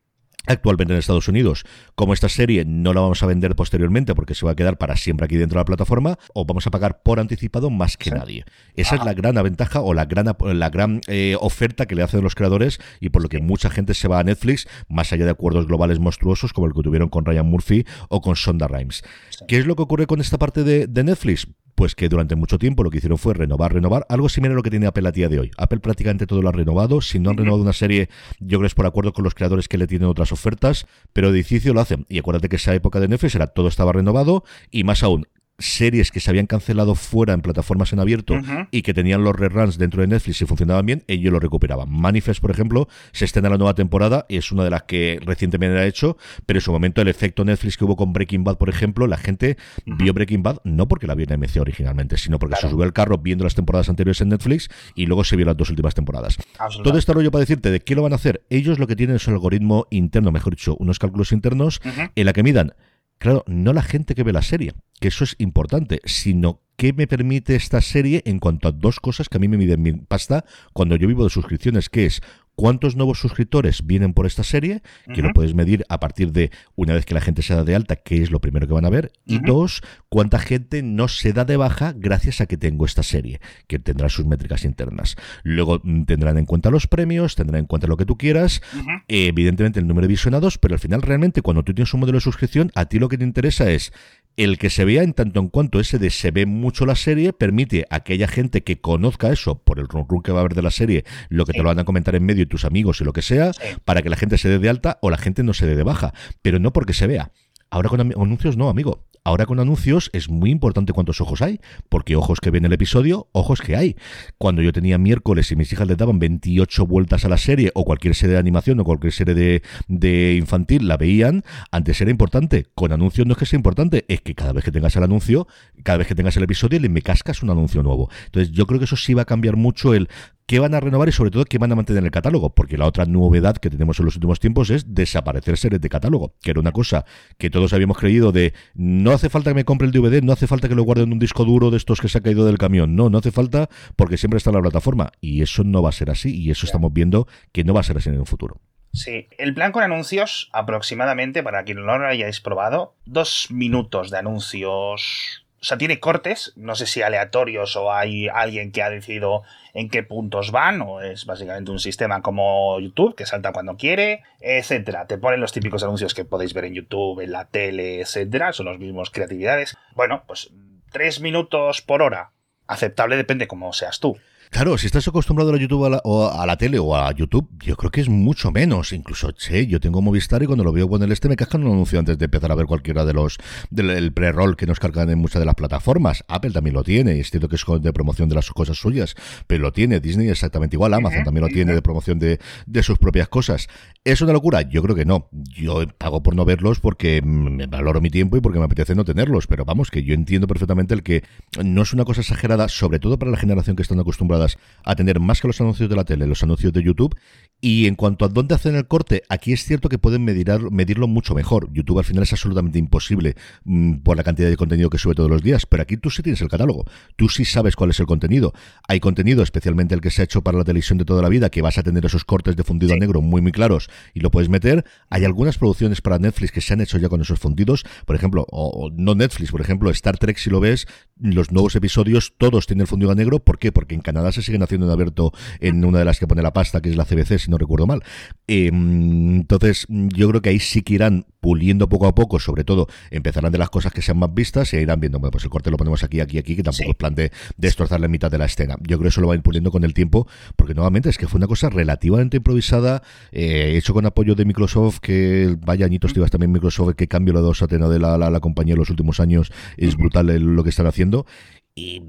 actualmente en Estados Unidos, como esta serie no la vamos a vender posteriormente porque se va a quedar para siempre aquí dentro de la plataforma, o vamos a pagar por anticipado más que nadie. Esa es la gran ventaja o la gran, la gran eh, oferta que le hacen los creadores y por lo que mucha gente se va a Netflix, más allá de acuerdos globales monstruosos como el que tuvieron con Ryan Murphy o con Sonda Rhimes. ¿Qué es lo que ocurre con esta parte de, de Netflix? Pues que durante mucho tiempo lo que hicieron fue renovar, renovar, algo similar a lo que tiene Apple a día de hoy. Apple prácticamente todo lo ha renovado, si no han renovado una serie, yo creo que es por acuerdo con los creadores que le tienen otras ofertas, pero de edificio lo hacen. Y acuérdate que esa época de Netflix era todo estaba renovado y más aún, series que se habían cancelado fuera en plataformas en abierto y que tenían los reruns dentro de Netflix y funcionaban bien, ellos lo recuperaban. Manifest, por ejemplo, se estrena la nueva temporada y es una de las que recientemente ha hecho, pero en su momento el efecto Netflix que hubo con Breaking Bad, por ejemplo, la gente vio Breaking Bad no porque la vio en MC originalmente, sino porque se subió al carro viendo las temporadas anteriores en Netflix y luego se vio las dos últimas temporadas. Todo este rollo para decirte de qué lo van a hacer, ellos lo que tienen es un algoritmo interno, mejor dicho, unos cálculos internos en la que midan Claro, no la gente que ve la serie, que eso es importante, sino qué me permite esta serie en cuanto a dos cosas que a mí me miden mi pasta cuando yo vivo de suscripciones, que es cuántos nuevos suscriptores vienen por esta serie, que lo puedes medir a partir de una vez que la gente se da de alta, que es lo primero que van a ver, y dos, cuánta gente no se da de baja gracias a que tengo esta serie, que tendrá sus métricas internas. Luego mm, tendrán en cuenta los premios, tendrán en cuenta lo que tú quieras, evidentemente el número de visionados, pero al final realmente cuando tú tienes un modelo de suscripción, a ti lo que te interesa es el que se vea en tanto en cuanto ese de se ve mucho la serie permite a aquella gente que conozca eso por el run run que va a haber de la serie, lo que te lo van a comentar en medio y tus amigos y lo que sea, para que la gente se dé de alta o la gente no se dé de baja, pero no porque se vea. Ahora con anuncios no, amigo. Ahora con anuncios es muy importante cuántos ojos hay, porque ojos que ven el episodio, ojos que hay. Cuando yo tenía miércoles y mis hijas le daban 28 vueltas a la serie, o cualquier serie de animación, o cualquier serie de, de infantil, la veían, antes era importante. Con anuncios no es que sea importante, es que cada vez que tengas el anuncio, cada vez que tengas el episodio, le me cascas un anuncio nuevo. Entonces yo creo que eso sí va a cambiar mucho el qué van a renovar y sobre todo qué van a mantener en el catálogo, porque la otra novedad que tenemos en los últimos tiempos es desaparecer series de catálogo, que era una cosa que todos habíamos creído de no hace falta que me compre el DVD, no hace falta que lo guarde en un disco duro de estos que se ha caído del camión, no, no hace falta porque siempre está en la plataforma y eso no va a ser así y eso estamos viendo que no va a ser así en el futuro. Sí, el plan con anuncios aproximadamente, para quien no lo hayáis probado, dos minutos de anuncios o sea, tiene cortes, no sé si aleatorios o hay alguien que ha decidido en qué puntos van, o es básicamente un sistema como YouTube, que salta cuando quiere, etcétera. Te ponen los típicos anuncios que podéis ver en YouTube, en la tele, etcétera, son los mismos creatividades. Bueno, pues tres minutos por hora. Aceptable depende cómo seas tú. Claro, si estás acostumbrado a la YouTube o a la tele o a YouTube, yo creo que es mucho menos. Incluso, che, yo tengo Movistar y cuando lo veo con el este me cascan un anuncio antes de empezar a ver cualquiera de los del pre-roll que nos cargan en muchas de las plataformas. Apple también lo tiene, y es cierto que es de promoción de las cosas suyas, pero lo tiene. Disney exactamente igual, Amazon también lo tiene de promoción de, de sus propias cosas. ¿Es una locura? Yo creo que no. Yo pago por no verlos porque me valoro mi tiempo y porque me apetece no tenerlos, pero vamos, que yo entiendo perfectamente el que no es una cosa exagerada, sobre todo para la generación que están acostumbrada a tener más que los anuncios de la tele, los anuncios de YouTube. Y en cuanto a dónde hacen el corte, aquí es cierto que pueden medir, medirlo mucho mejor. YouTube al final es absolutamente imposible mm, por la cantidad de contenido que sube todos los días, pero aquí tú sí tienes el catálogo, tú sí sabes cuál es el contenido. Hay contenido, especialmente el que se ha hecho para la televisión de toda la vida, que vas a tener esos cortes de fundido a negro muy muy claros y lo puedes meter. Hay algunas producciones para Netflix que se han hecho ya con esos fundidos, por ejemplo, o, no Netflix, por ejemplo, Star Trek si lo ves, los nuevos episodios todos tienen el fundido a negro, ¿por qué? Porque en Canadá se siguen haciendo en abierto en una de las que pone la pasta, que es la CBC, si no recuerdo mal. Em, entonces, yo creo que ahí sí que irán puliendo poco a poco, sobre todo empezarán de las cosas que sean más vistas y irán viendo, bueno, pues el corte lo ponemos aquí, aquí, aquí, que tampoco es plan de destrozar la mitad de la escena. Yo creo que eso lo va a ir puliendo con el tiempo, porque nuevamente es que fue una cosa relativamente improvisada, eh, hecho con apoyo de Microsoft, que vaya añitos mm. también Microsoft, que cambio la dos a de la, la, la compañía en los últimos años, es brutal lo que están haciendo y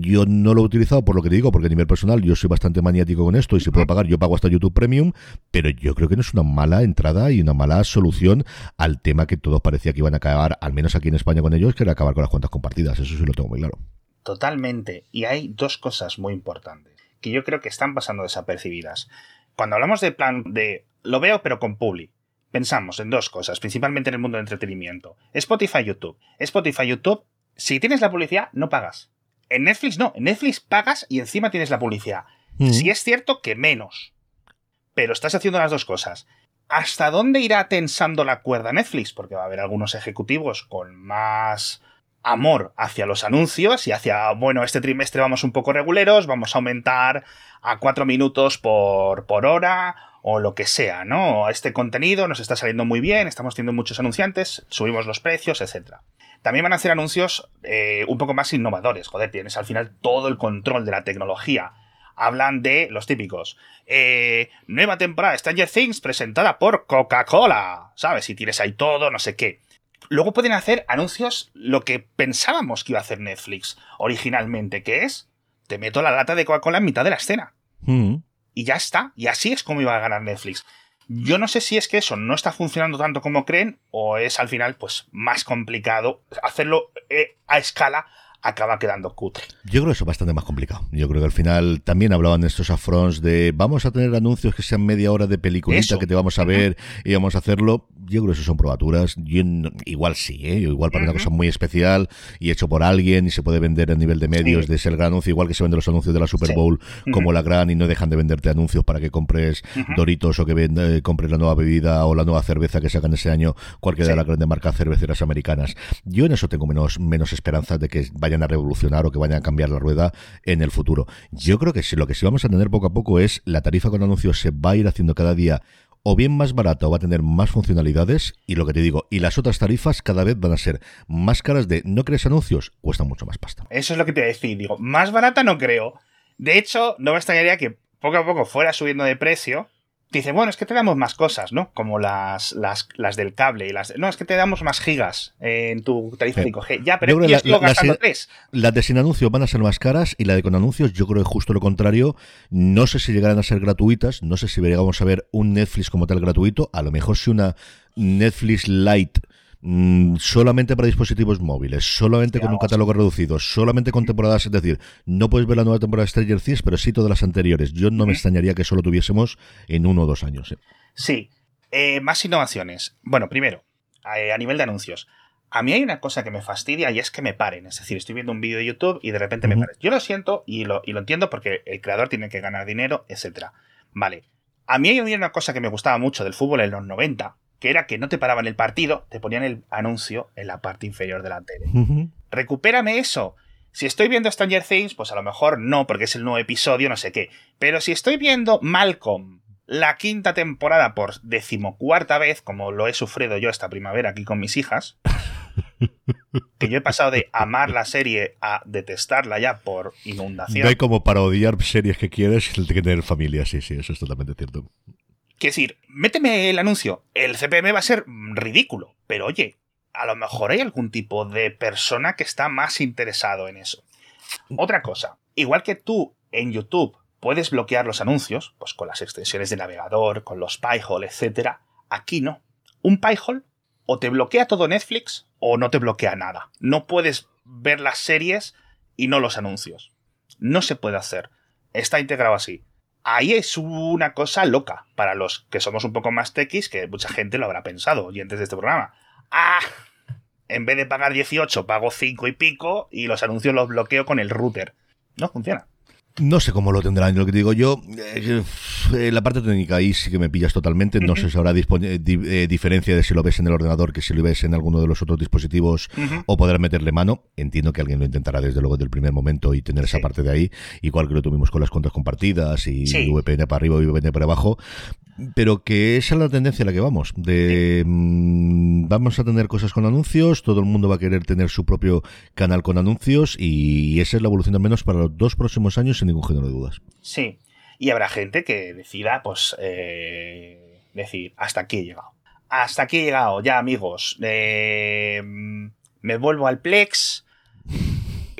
yo no lo he utilizado por lo que te digo, porque a nivel personal yo soy bastante maniático con esto y si puedo pagar, yo pago hasta YouTube Premium, pero yo creo que no es una mala entrada y una mala solución al tema que todos parecía que iban a acabar, al menos aquí en España con ellos, que era acabar con las cuentas compartidas. Eso sí lo tengo muy claro. Totalmente. Y hay dos cosas muy importantes que yo creo que están pasando desapercibidas. Cuando hablamos de plan de lo veo pero con Publi, pensamos en dos cosas, principalmente en el mundo del entretenimiento. Spotify, YouTube. Spotify, YouTube si tienes la publicidad, no pagas. En Netflix no, en Netflix pagas y encima tienes la publicidad. Si Sí es cierto que menos. Pero estás haciendo las dos cosas. ¿Hasta dónde irá tensando la cuerda Netflix? Porque va a haber algunos ejecutivos con más amor hacia los anuncios y hacia, bueno, este trimestre vamos un poco reguleros, vamos a aumentar a cuatro minutos por, por hora o lo que sea, ¿no? Este contenido nos está saliendo muy bien, estamos teniendo muchos anunciantes, subimos los precios, etcétera. También van a hacer anuncios eh, un poco más innovadores. Joder, tienes al final todo el control de la tecnología. Hablan de los típicos. Eh, nueva temporada de Stranger Things presentada por Coca-Cola. ¿Sabes? Y tienes ahí todo, no sé qué. Luego pueden hacer anuncios lo que pensábamos que iba a hacer Netflix originalmente, que es te meto la lata de Coca-Cola en mitad de la escena. Mm. Y ya está. Y así es como iba a ganar Netflix. Yo no sé si es que eso no está funcionando tanto como creen o es al final pues más complicado hacerlo eh, a escala acaba quedando cutre. Yo creo que eso es bastante más complicado. Yo creo que al final también hablaban estos afronts de vamos a tener anuncios que sean media hora de peliculita que te vamos a ver y vamos a hacerlo. Yo creo que eso son probaturas. igual sí, ¿eh? igual para una cosa muy especial y hecho por alguien y se puede vender a nivel de medios de ser el gran anuncio, igual que se venden los anuncios de la Super Bowl como la gran y no dejan de venderte anuncios para que compres Doritos o que vende, compres la nueva bebida o la nueva cerveza que sacan ese año cualquiera de las grandes marcas cerveceras americanas. Yo en eso tengo menos, menos esperanza de que vaya a revolucionar o que vayan a cambiar la rueda en el futuro. Yo creo que lo que sí vamos a tener poco a poco es la tarifa con anuncios se va a ir haciendo cada día o bien más barata o va a tener más funcionalidades y lo que te digo, y las otras tarifas cada vez van a ser más caras de no crees anuncios, cuesta mucho más pasta. Eso es lo que te voy a decir, digo, más barata no creo. De hecho, no me extrañaría que poco a poco fuera subiendo de precio dice, bueno, es que te damos más cosas, ¿no? Como las, las, las del cable y las... no, es que te damos más gigas en tu tarifa 5G. Ya, pero yo gastando tres. Las de sin anuncios van a ser más caras y la de con anuncios yo creo que justo lo contrario. No sé si llegarán a ser gratuitas, no sé si llegamos a ver un Netflix como tal gratuito, a lo mejor si una Netflix Lite Mm, solamente para dispositivos móviles, solamente con un catálogo reducido, solamente con temporadas, es decir, no puedes ver la nueva temporada de Stranger Things, pero sí todas las anteriores. Yo no me extrañaría que solo tuviésemos en uno o dos años. ¿eh? Sí, eh, más innovaciones. Bueno, primero, eh, a nivel de anuncios. A mí hay una cosa que me fastidia y es que me paren. Es decir, estoy viendo un vídeo de YouTube y de repente me paren. Yo lo siento y lo, y lo entiendo porque el creador tiene que ganar dinero, etc. Vale. A mí hay una cosa que me gustaba mucho del fútbol en los 90, que era que no te paraban el partido, te ponían el anuncio en la parte inferior de la tele. Recupérame eso. Si estoy viendo Stranger Things, pues a lo mejor no, porque es el nuevo episodio, no sé qué. Pero si estoy viendo Malcolm, la quinta temporada por decimocuarta vez, como lo he sufrido yo esta primavera aquí con mis hijas, que yo he pasado de amar la serie a detestarla ya por inundación. No hay como para odiar series que quieres el tener familia, sí, sí, eso es totalmente cierto. Quiero decir, méteme el anuncio. El CPM va a ser ridículo. Pero oye, a lo mejor hay algún tipo de persona que está más interesado en eso. Otra cosa, igual que tú en YouTube puedes bloquear los anuncios, pues con las extensiones de navegador, con los piehole, etc. Aquí no. Un piehole o te bloquea todo Netflix o no te bloquea nada. No puedes ver las series y no los anuncios. No se puede hacer. Está integrado así ahí es una cosa loca para los que somos un poco más techis, que mucha gente lo habrá pensado oyentes de este programa. ¡Ah! En vez de pagar 18, pago 5 y pico y los anuncios los bloqueo con el router. No funciona. No sé cómo lo tendrán, lo que digo yo, eh, eh, la parte técnica ahí sí que me pillas totalmente, no sé si habrá eh, diferencia de si lo ves en el ordenador que si lo ves en alguno de los otros dispositivos o podrás meterle mano, entiendo que alguien lo intentará desde luego desde el primer momento y tener esa parte de ahí, igual que lo tuvimos con las cuentas compartidas y VPN para arriba y VPN para abajo, pero que esa es la tendencia a la que vamos. De mm, vamos a tener cosas con anuncios, todo el mundo va a querer tener su propio canal con anuncios y esa es la evolución al menos para los dos próximos años sin ningún género de dudas. Sí, y habrá gente que decida, pues, eh, decir, hasta aquí he llegado. Hasta aquí he llegado, ya amigos. Eh, me vuelvo al Plex.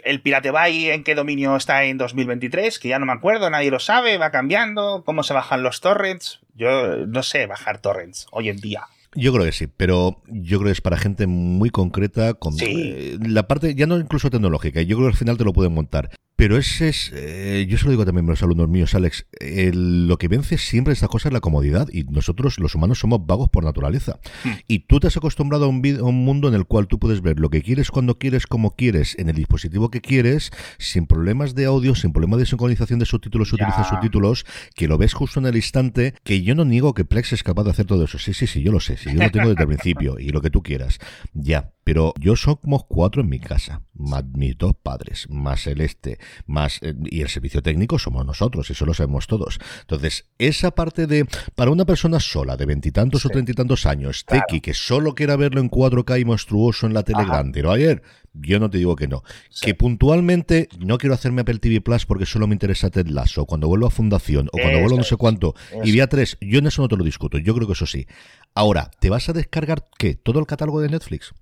El Pirate Bay en qué dominio está en 2023, que ya no me acuerdo, nadie lo sabe, va cambiando, cómo se bajan los torrents. Yo no sé bajar torrents hoy en día. Yo creo que sí, pero yo creo que es para gente muy concreta con sí. la parte ya no incluso tecnológica. Yo creo que al final te lo pueden montar. Pero ese es, eh, yo se lo digo también a los alumnos míos, Alex, lo que vence siempre esta cosa es la comodidad y nosotros los humanos somos vagos por naturaleza. Hmm. Y tú te has acostumbrado a un, a un, mundo en el cual tú puedes ver lo que quieres cuando quieres, como quieres, en el dispositivo que quieres, sin problemas de audio, sin problemas de sincronización de subtítulos, ya. utiliza subtítulos, que lo ves justo en el instante, que yo no niego que Plex es capaz de hacer todo eso. Sí, sí, sí, yo lo sé, sí, yo lo tengo desde el principio y lo que tú quieras. Ya, pero yo somos cuatro en mi casa, más mis dos padres, más el este, más eh, y el servicio técnico somos nosotros, eso lo sabemos todos. Entonces, esa parte de para una persona sola de veintitantos sí. o treinta y tantos años, claro. Tequi, que solo quiera verlo en 4K y monstruoso en la tele grande, ¿no? Ayer, yo no te digo que no. Sí. Que puntualmente no quiero hacerme Apple TV Plus porque solo me interesa Ted Lasso, cuando vuelvo a Fundación o cuando eso vuelvo a no sé cuánto y vía 3, yo en eso no te lo discuto, yo creo que eso sí. Ahora, ¿te vas a descargar qué? ¿Todo el catálogo de Netflix?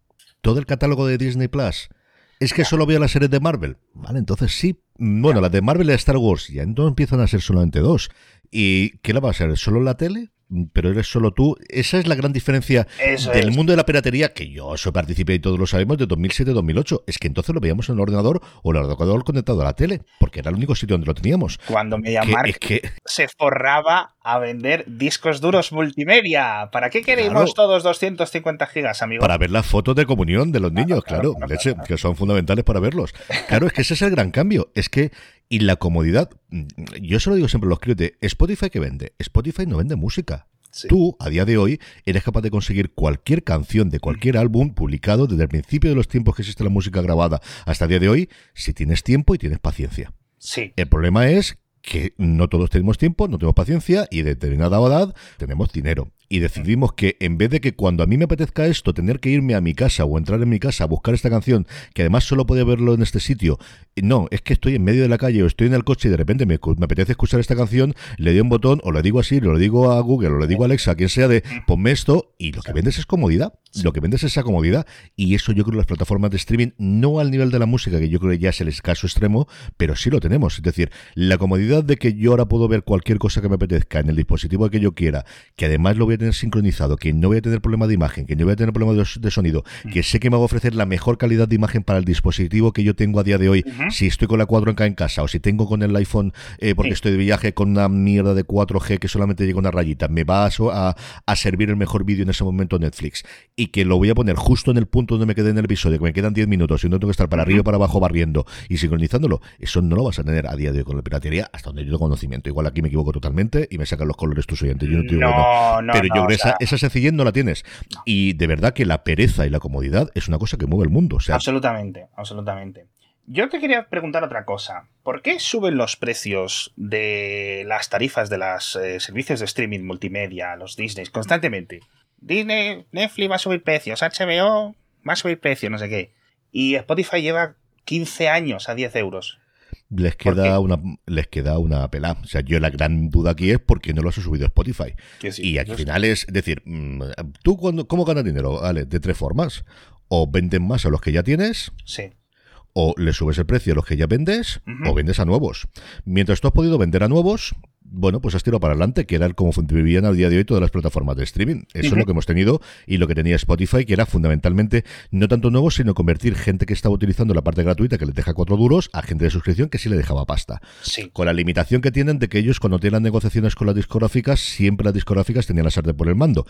¿Todo el catálogo de Disney Plus? ¿Es que solo veo las series de Marvel? Vale, entonces sí. Bueno, las de Marvel y Star Wars ya entonces empiezan a ser solamente dos. ¿Y qué la va a ser? ¿Solo la tele? Pero eres solo tú. Esa es la gran diferencia Eso del es. mundo de la piratería, que yo soy participé y todos lo sabemos, de 2007-2008. Es que entonces lo veíamos en el ordenador o el ordenador conectado a la tele, porque era el único sitio donde lo teníamos. Cuando MediaMarkt es que... se forraba a vender discos duros multimedia. ¿Para qué queremos Claro. todos 250 gigas, amigo? Para ver las fotos de comunión de los niños, claro, claro, leche, claro. que son fundamentales para verlos. Claro, es que ese es el gran cambio. Es que, y la comodidad, mm, yo se lo digo siempre a los de Spotify que vende. Spotify no vende música. Sí. Tú, a día de hoy, eres capaz de conseguir cualquier canción de cualquier álbum publicado desde el principio de los tiempos que existe la música grabada hasta el día de hoy, si tienes tiempo y tienes paciencia. Sí. El problema es que no todos tenemos tiempo, no tenemos paciencia y de determinada edad tenemos dinero. Y decidimos que en vez de que cuando a mí me apetezca esto, tener que irme a mi casa o entrar en mi casa a buscar esta canción, que además solo podía verlo en este sitio, no, es que estoy en medio de la calle o estoy en el coche y de repente me, me apetece escuchar esta canción, le doy un botón o le digo así, o le digo a Google o le digo a Alexa, a quien sea, de ponme esto y lo que vendes es comodidad. Lo que vendes es esa comodidad y eso yo creo que las plataformas de streaming, no al nivel de la música, que yo creo que ya es el escaso extremo, pero sí lo tenemos. Es decir, la comodidad de que yo ahora puedo ver cualquier cosa que me apetezca en el dispositivo que yo quiera, que además lo voy a tener sincronizado, que no voy a tener problema de imagen, que no voy a tener problema de, de sonido, que sé que me va a ofrecer la mejor calidad de imagen para el dispositivo que yo tengo a día de hoy, si estoy con la 4K en casa o si tengo con el iPhone eh, porque Sí. estoy de viaje con una mierda de 4G que solamente llega una rayita, me va a, so- a, a servir el mejor vídeo en ese momento Netflix y que lo voy a poner justo en el punto donde me quedé en el episodio, que me quedan 10 minutos y no tengo que estar para arriba y para abajo barriendo y sincronizándolo, eso no lo vas a tener a día de hoy con la piratería hasta donde yo tengo conocimiento. Igual aquí me equivoco totalmente y me sacan los colores tus oyentes. Yo no te digo no. No, no, yo creo que o sea, esa, esa sencillez no la tienes. Y de verdad que la pereza y la comodidad es una cosa que mueve el mundo. O sea, Absolutamente, absolutamente. Yo te quería preguntar otra cosa. ¿Por qué suben los precios de las tarifas de los servicios de streaming multimedia, los Disney, constantemente? Disney, Netflix va a subir precios, HBO va a subir precios, no sé qué. Y Spotify lleva 15 años a 10 euros. Les ¿Por queda una les queda una pela. O sea, yo la gran duda aquí es por qué no lo has subido a Spotify. Sí, y al final es decir, mm, ¿tú cuando, cómo ganas dinero? Vale, de tres formas. O vendes más a los que ya tienes, Sí. o le subes el precio a los que ya vendes, o vendes a nuevos. Mientras tú has podido vender a nuevos, bueno, pues has tirado para adelante, que era como vivían al día de hoy todas las plataformas de streaming. Eso es lo que hemos tenido y lo que tenía Spotify, que era fundamentalmente no tanto nuevos, sino convertir gente que estaba utilizando la parte gratuita, que les deja cuatro duros, a gente de suscripción que sí le dejaba pasta. Sí. Con la limitación que tienen de que ellos, cuando tienen las negociaciones con las discográficas, siempre las discográficas tenían la sartén por el mando.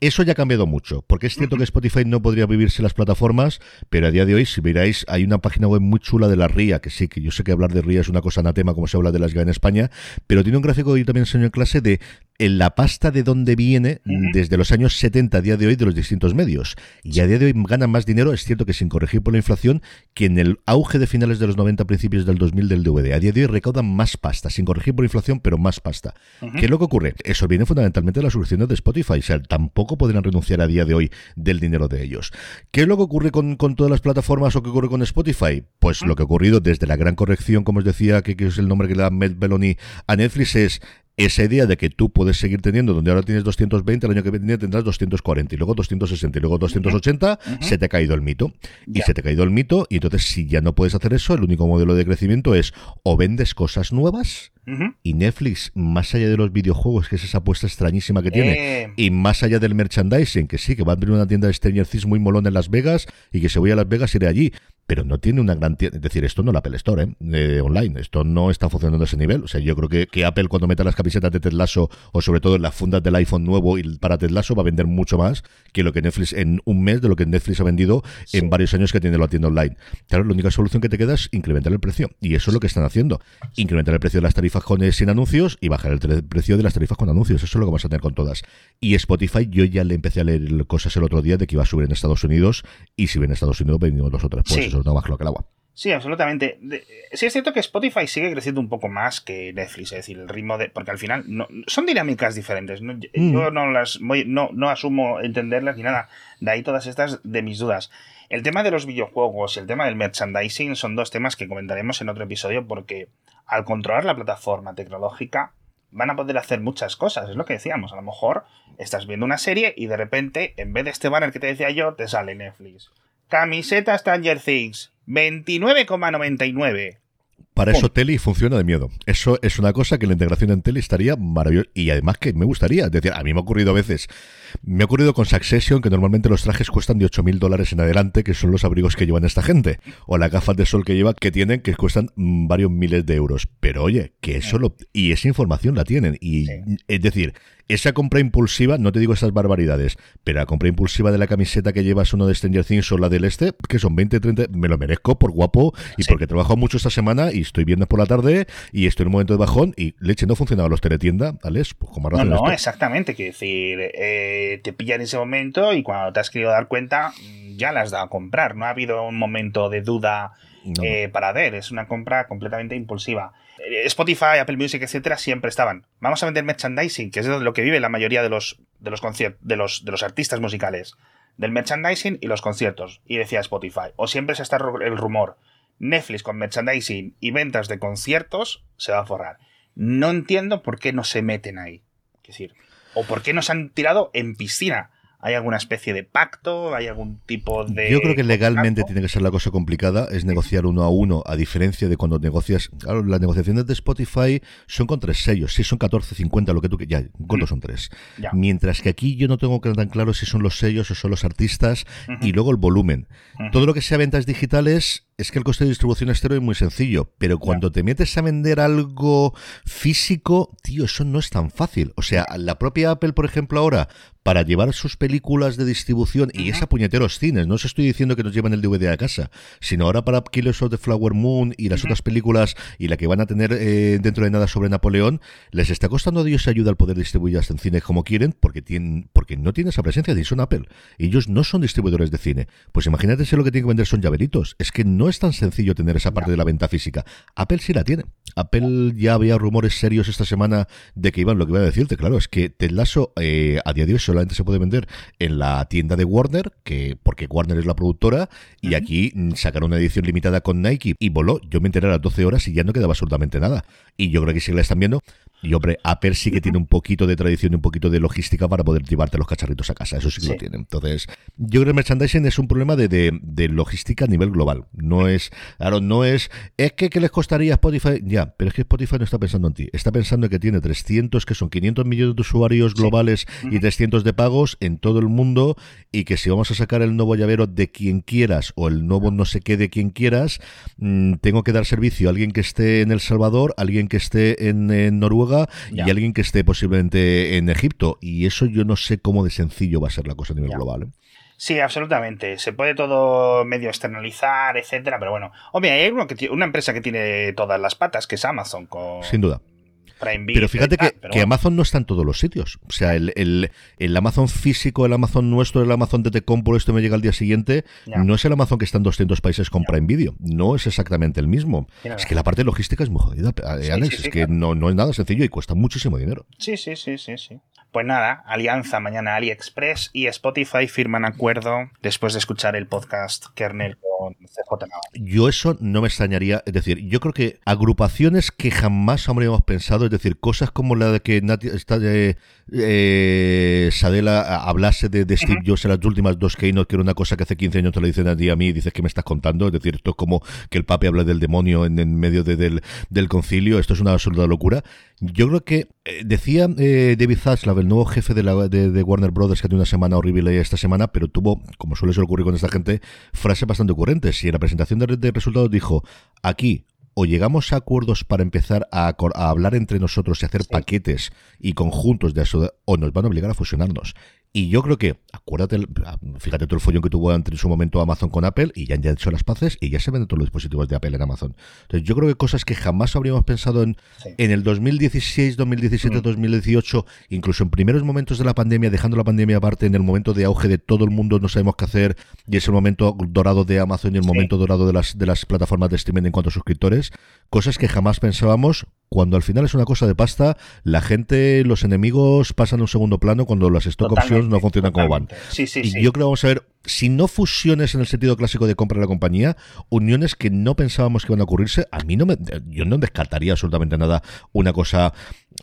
Eso ya ha cambiado mucho, porque es cierto que Spotify no podría vivirse las plataformas, pero a día de hoy, si miráis, hay una página web muy chula de la RIA, que sí, que yo sé que hablar de RIA es una cosa anatema, como se habla de las GA en España, pero tiene un gráfico que yo también enseño en clase de en la pasta de dónde viene desde los años 70 a día de hoy de los distintos medios. Y a día de hoy ganan más dinero, es cierto que sin corregir por la inflación, que en el auge de finales de los 90, principios del 2000 del DVD. A día de hoy recaudan más pasta, sin corregir por inflación, pero más pasta. ¿Qué es lo que ocurre? Eso viene fundamentalmente de las soluciones de Spotify. O sea, tampoco podrán renunciar a día de hoy del dinero de ellos. ¿Qué es lo que ocurre con, con todas las plataformas o qué ocurre con Spotify? Pues lo que ha ocurrido desde la gran corrección, como os decía, que, que es el nombre que le da Matt Belloni a Netflix, es esa idea de que tú puedes seguir teniendo, donde ahora tienes 220, el año que viene tendrás 240 y luego 260 y luego 280, se te ha caído el mito. Y se te ha caído el mito y entonces si ya no puedes hacer eso, el único modelo de crecimiento es o vendes cosas nuevas y Netflix, más allá de los videojuegos, que es esa apuesta extrañísima que tiene, eh. y más allá del merchandising, que sí, que va a abrir una tienda de Stranger Things muy molón en Las Vegas y que se voy a Las Vegas iré allí pero no tiene una gran tienda. Es decir, esto no es la Apple Store ¿eh? online. Esto no está funcionando a ese nivel. O sea, yo creo que, que Apple cuando meta las camisetas de Ted Lasso o sobre todo en las fundas del iPhone nuevo y para Ted Lasso va a vender mucho más que lo que Netflix en un mes de lo que Netflix ha vendido en varios años que tiene la tienda online. Claro, la única solución que te queda es incrementar el precio. Y eso es lo que están haciendo. Incrementar el precio de las tarifas eh, sin anuncios y bajar el precio de las tarifas con anuncios. Eso es lo que vamos a tener con todas. Y Spotify, yo ya le empecé a leer cosas el otro día de que iba a subir en Estados Unidos y si viene en Estados Unidos venimos los otros. Pues eso es más lo que el agua. Sí, absolutamente. Sí es cierto que Spotify sigue creciendo un poco más que Netflix, es decir, el ritmo de... Porque al final no, son dinámicas diferentes. ¿no? Yo mm. no las no, no asumo entenderlas ni nada. De ahí todas estas de mis dudas. El tema de los videojuegos y el tema del merchandising son dos temas que comentaremos en otro episodio porque al controlar la plataforma tecnológica van a poder hacer muchas cosas, es lo que decíamos. A lo mejor estás viendo una serie y de repente, en vez de este banner que te decía yo, te sale Netflix. Camiseta Stranger Things, 29,99. Para eso Tele funciona de miedo. Eso es una cosa que la integración en Tele estaría maravillosa. Y además que me gustaría. Es decir, a mí me ha ocurrido a veces. Me ha ocurrido con Succession que normalmente los trajes cuestan de 8.000 dólares en adelante, que son los abrigos que llevan esta gente. O las gafas de sol que lleva, que tienen, que cuestan mm, varios miles de euros. Pero oye, que eso lo... Y esa información la tienen. Y es decir, esa compra impulsiva, no te digo esas barbaridades, pero la compra impulsiva de la camiseta que llevas uno de Stranger Things o la del este, que son 20, 30, me lo merezco por guapo y porque he trabajado mucho esta semana y estoy viernes por la tarde y estoy en un momento de bajón y leche, no funcionaba los teletienda, ¿vale? Pues como No, no, exactamente, quiero decir, eh, te pilla en ese momento y cuando te has querido dar cuenta ya la has dado a comprar, no ha habido un momento de duda eh, para ver, es una compra completamente impulsiva. Eh, Spotify, Apple Music, etcétera, siempre estaban. Vamos a vender merchandising, que es de lo que vive la mayoría de los, de los, de los, de los artistas musicales. Del merchandising y los conciertos. Y decía Spotify. O siempre se está el rumor. Netflix con merchandising y ventas de conciertos se va a forrar. No entiendo por qué no se meten ahí. Es decir, o por qué no se han tirado en piscina ¿Hay alguna especie de pacto? ¿Hay algún tipo de.? Yo creo que legalmente tiene que ser la cosa complicada, es negociar uno a uno, a diferencia de cuando negocias. Claro, las negociaciones de Spotify son con tres sellos, si son 14, 50, lo que tú. Ya, ¿cuántos son tres? Mientras que aquí yo no tengo tan claro si son los sellos o son los artistas y luego el volumen. Todo lo que sea ventas digitales es que el coste de distribución externo es muy sencillo, pero cuando te metes a vender algo físico, tío, eso no es tan fácil. O sea, la propia Apple, por ejemplo, ahora, para llevar sus películas de distribución y esa puñeteros cines, no os estoy diciendo que nos lleven el DVD a casa, sino ahora para Killers of the Flower Moon y las otras películas y la que van a tener eh, dentro de nada sobre Napoleón, les está costando a Dios ayuda al poder distribuirlas en cine como quieren porque tienen porque no tienen esa presencia, ni son Apple. Ellos no son distribuidores de cine. Pues imagínate si lo que tienen que vender son llaveritos. Es que no no es tan sencillo tener esa parte de la venta física. Apple sí la tiene. Apple ya había rumores serios esta semana de que iban, lo que iba a decirte, claro, es que Ted Lasso eh, a día de hoy solamente se puede vender en la tienda de Warner, que porque Warner es la productora, y aquí sacaron una edición limitada con Nike y voló. Yo me enteré a las 12 horas y ya no quedaba absolutamente nada. Y yo creo que sí la están viendo. Y hombre, Apple sí que tiene un poquito de tradición y un poquito de logística para poder llevarte los cacharritos a casa. Eso sí que lo tiene. Entonces, yo creo que el merchandising es un problema de, de, logística a nivel global. No es, claro, no es, es que ¿qué les costaría Spotify? Ya, pero es que Spotify no está pensando en ti. Está pensando en que tiene 300, que son 500 millones de usuarios globales y 300 de pagos en todo el mundo y que si vamos a sacar el nuevo llavero de quien quieras o el nuevo no sé qué de quien quieras, mm, tengo que dar servicio a alguien que esté en El Salvador, alguien que esté en Noruega y alguien que esté posiblemente en Egipto. Y eso yo no sé cómo de sencillo va a ser la cosa a nivel global. ¿eh? Sí, absolutamente. Se puede todo medio externalizar, etcétera, pero bueno. Obvio, hay una empresa que tiene todas las patas, que es Amazon, con. Sin duda pero fíjate que, Amazon no está en todos los sitios. O sea, el, el, Amazon físico, el Amazon nuestro, el Amazon de te compro, esto me llega al día siguiente, no es el Amazon que está en 200 países con Prime Video. No es exactamente el mismo. Es que la parte logística es muy jodida, Alex. es que no, no es nada sencillo y cuesta muchísimo dinero. Sí, sí, sí, sí, sí. Pues nada, Alianza mañana AliExpress y Spotify firman acuerdo después de escuchar el podcast Kernel con con CJ Yo eso no me extrañaría, es decir, yo creo que agrupaciones que jamás habríamos pensado, es decir, cosas como la de que Nati, está, eh, eh, Sadela hablase de, Steve Jobs en las últimas dos keynote, que era una cosa que hace 15 años te lo dicen a ti a mí y dices que me estás contando, es decir, esto es como que el papi habla del demonio en, medio del, del concilio, esto es una absoluta locura. Yo creo que eh, decía eh, David Zaslav, el nuevo jefe de, la, de, Warner Brothers, que tiene una semana horrible esta semana, pero tuvo, como suele ser ocurrir con esta gente, frases bastante ocurrentes. Y en la presentación de, resultados dijo, aquí o llegamos a acuerdos para empezar a, hablar entre nosotros y hacer paquetes y conjuntos de eso, o nos van a obligar a fusionarnos. Y yo creo que, acuérdate, fíjate todo el follón que tuvo en su momento Amazon con Apple y ya han hecho las paces y ya se venden todos los dispositivos de Apple en Amazon. Entonces, yo creo que cosas que jamás habríamos pensado en, en el 2016, 2017, 2018, incluso en primeros momentos de la pandemia, dejando la pandemia aparte, en el momento de auge de todo el mundo no sabemos qué hacer y es el momento dorado de Amazon y el momento dorado de las, de las plataformas de streaming en cuanto a suscriptores, cosas que jamás pensábamos cuando al final es una cosa de pasta, la gente, los enemigos pasan a un segundo plano cuando las stock options no funcionan como van. Sí, sí, y yo creo que vamos a ver, si no fusiones en el sentido clásico de compra de la compañía, uniones que no pensábamos que iban a ocurrirse, a mí no me, yo no descartaría absolutamente nada una cosa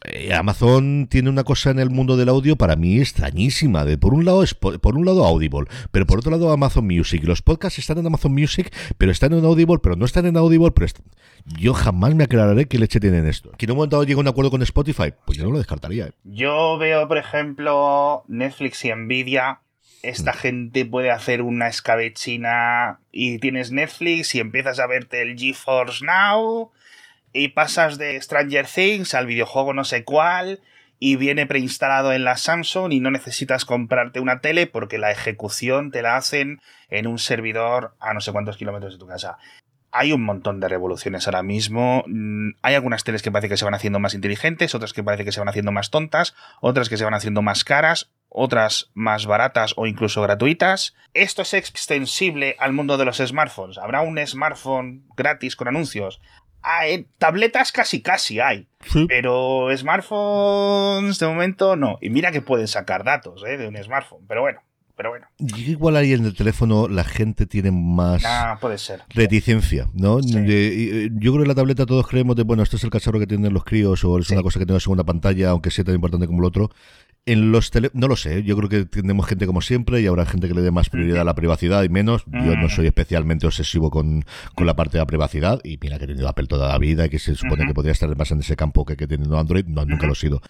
eh, Amazon tiene una cosa en el mundo del audio para mí extrañísima. De, por un lado es por, un lado Audible, pero por otro lado Amazon Music. Los podcasts están en Amazon Music, pero están en Audible, pero no están en Audible. Pero yo jamás me aclararé qué leche tienen esto. ¿Que en un momento llega un acuerdo con Spotify? Pues yo no lo descartaría. ¿eh? Yo veo, por ejemplo, Netflix y Nvidia. Esta mm. gente puede hacer una escabechina y tienes Netflix y empiezas a verte el GeForce Now y pasas de Stranger Things al videojuego no sé cuál y viene preinstalado en la Samsung y no necesitas comprarte una tele porque la ejecución te la hacen en un servidor a no sé cuántos kilómetros de tu casa. Hay un montón de revoluciones ahora mismo. Mm, hay algunas teles que parece que se van haciendo más inteligentes, otras que parece que se van haciendo más tontas, otras que se van haciendo más caras, otras más baratas o incluso gratuitas. Esto es extensible al mundo de los smartphones. Habrá un smartphone gratis con anuncios hay, tabletas casi casi hay. Pero smartphones de momento no. Y mira que pueden sacar datos ¿eh? de un smartphone. Pero bueno, pero bueno. Igual ahí en el teléfono la gente tiene más ah, puede ser. reticencia, ¿no? Eh, yo creo que la tableta todos creemos de, bueno, esto es el cacharro que tienen los críos o es una cosa que tiene una segunda pantalla, aunque sea tan importante como el otro. En los tele no lo sé, yo creo que tenemos gente como siempre y habrá gente que le dé más prioridad a la privacidad y menos. Yo no soy especialmente obsesivo con, con, la parte de la privacidad y mira que he tenido Apple toda la vida y que se supone que podría estar más en ese campo que, que teniendo Android, no, nunca lo he sido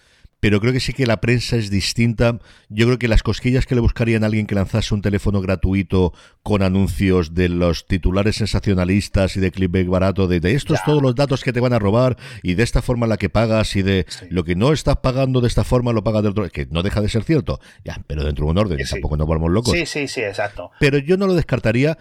pero creo que sí que la prensa es distinta. Yo creo que las cosquillas que le buscarían a alguien que lanzase un teléfono gratuito con anuncios de los titulares sensacionalistas y de clickbait barato, de, estos todos los datos que te van a robar y de esta forma la que pagas y de lo que no estás pagando de esta forma lo pagas de otro, que no deja de ser cierto, ya, pero dentro de un orden, tampoco nos volvamos locos. Sí, sí, sí, exacto. Pero yo no lo descartaría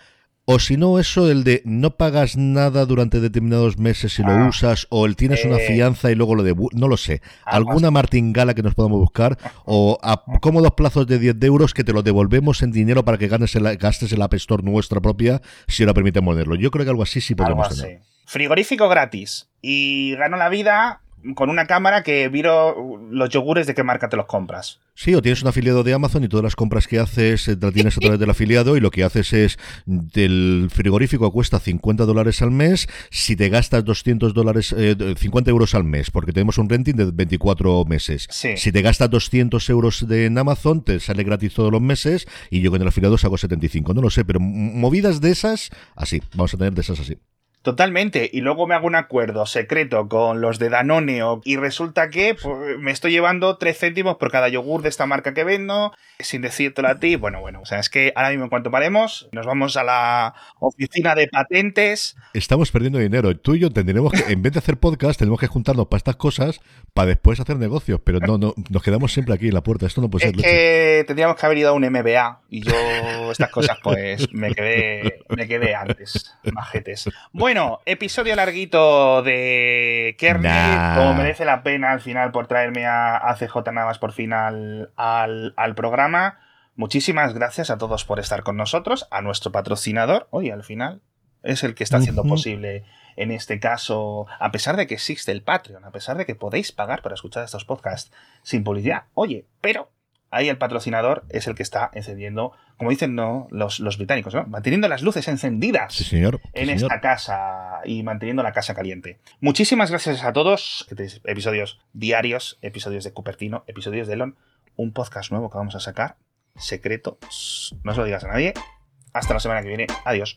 o si no, eso, el de no pagas nada durante determinados meses si lo ah. usas, o el tienes una eh. fianza y luego lo de no lo sé. Alguna martingala que nos podamos buscar, o a cómodos plazos de 10 euros que te lo devolvemos en dinero para que ganes el, gastes el App Store nuestra propia, si ahora permite ponerlo. Yo creo que algo así sí podemos tener. Frigorífico gratis. Y gano la vida con una cámara que viro los yogures de qué marca te los compras. Sí, o tienes un afiliado de Amazon y todas las compras que haces eh, te las tienes a través del afiliado y lo que haces es del frigorífico cuesta 50 dólares al mes, si te gastas 200 dólares, 50 eh, euros al mes, porque tenemos un renting de 24 meses. Si te gastas 200 euros de, en Amazon, te sale gratis todos los meses y yo con el afiliado saco 75, no lo sé, pero movidas de esas, así, vamos a tener de esas así. Totalmente. Y luego me hago un acuerdo secreto con los de Danone y resulta que pues, me estoy llevando 3 céntimos por cada yogur de esta marca que vendo, sin decírtelo a ti. Bueno, bueno, o sea, es que ahora mismo en cuanto paremos, nos vamos a la oficina de patentes. Estamos perdiendo dinero. Tú y yo tendremos que, en vez de hacer podcast, tenemos que juntarnos para estas cosas para después hacer negocios. Pero no, no, nos quedamos siempre aquí en la puerta. Esto no puede ser. Es que tendríamos que haber ido a un MBA y yo estas cosas pues me quedé, me quedé antes, majetes. Bueno, bueno, episodio larguito de Kernel, como merece la pena al final por traerme a, CJ Navas por fin al, programa. Muchísimas gracias a todos por estar con nosotros, a nuestro patrocinador, hoy al final es el que está haciendo posible en este caso, a pesar de que existe el Patreon, a pesar de que podéis pagar para escuchar estos podcasts sin publicidad. Oye, pero ahí el patrocinador es el que está encendiendo, como dicen no, los, los británicos, ¿no? manteniendo las luces encendidas Sí, señor. Sí, en señor. esta casa y manteniendo la casa caliente. Muchísimas gracias a todos. Episodios diarios, episodios de Cupertino, episodios de Elon, un podcast nuevo que vamos a sacar, secreto. No se lo digas a nadie. Hasta la semana que viene. Adiós.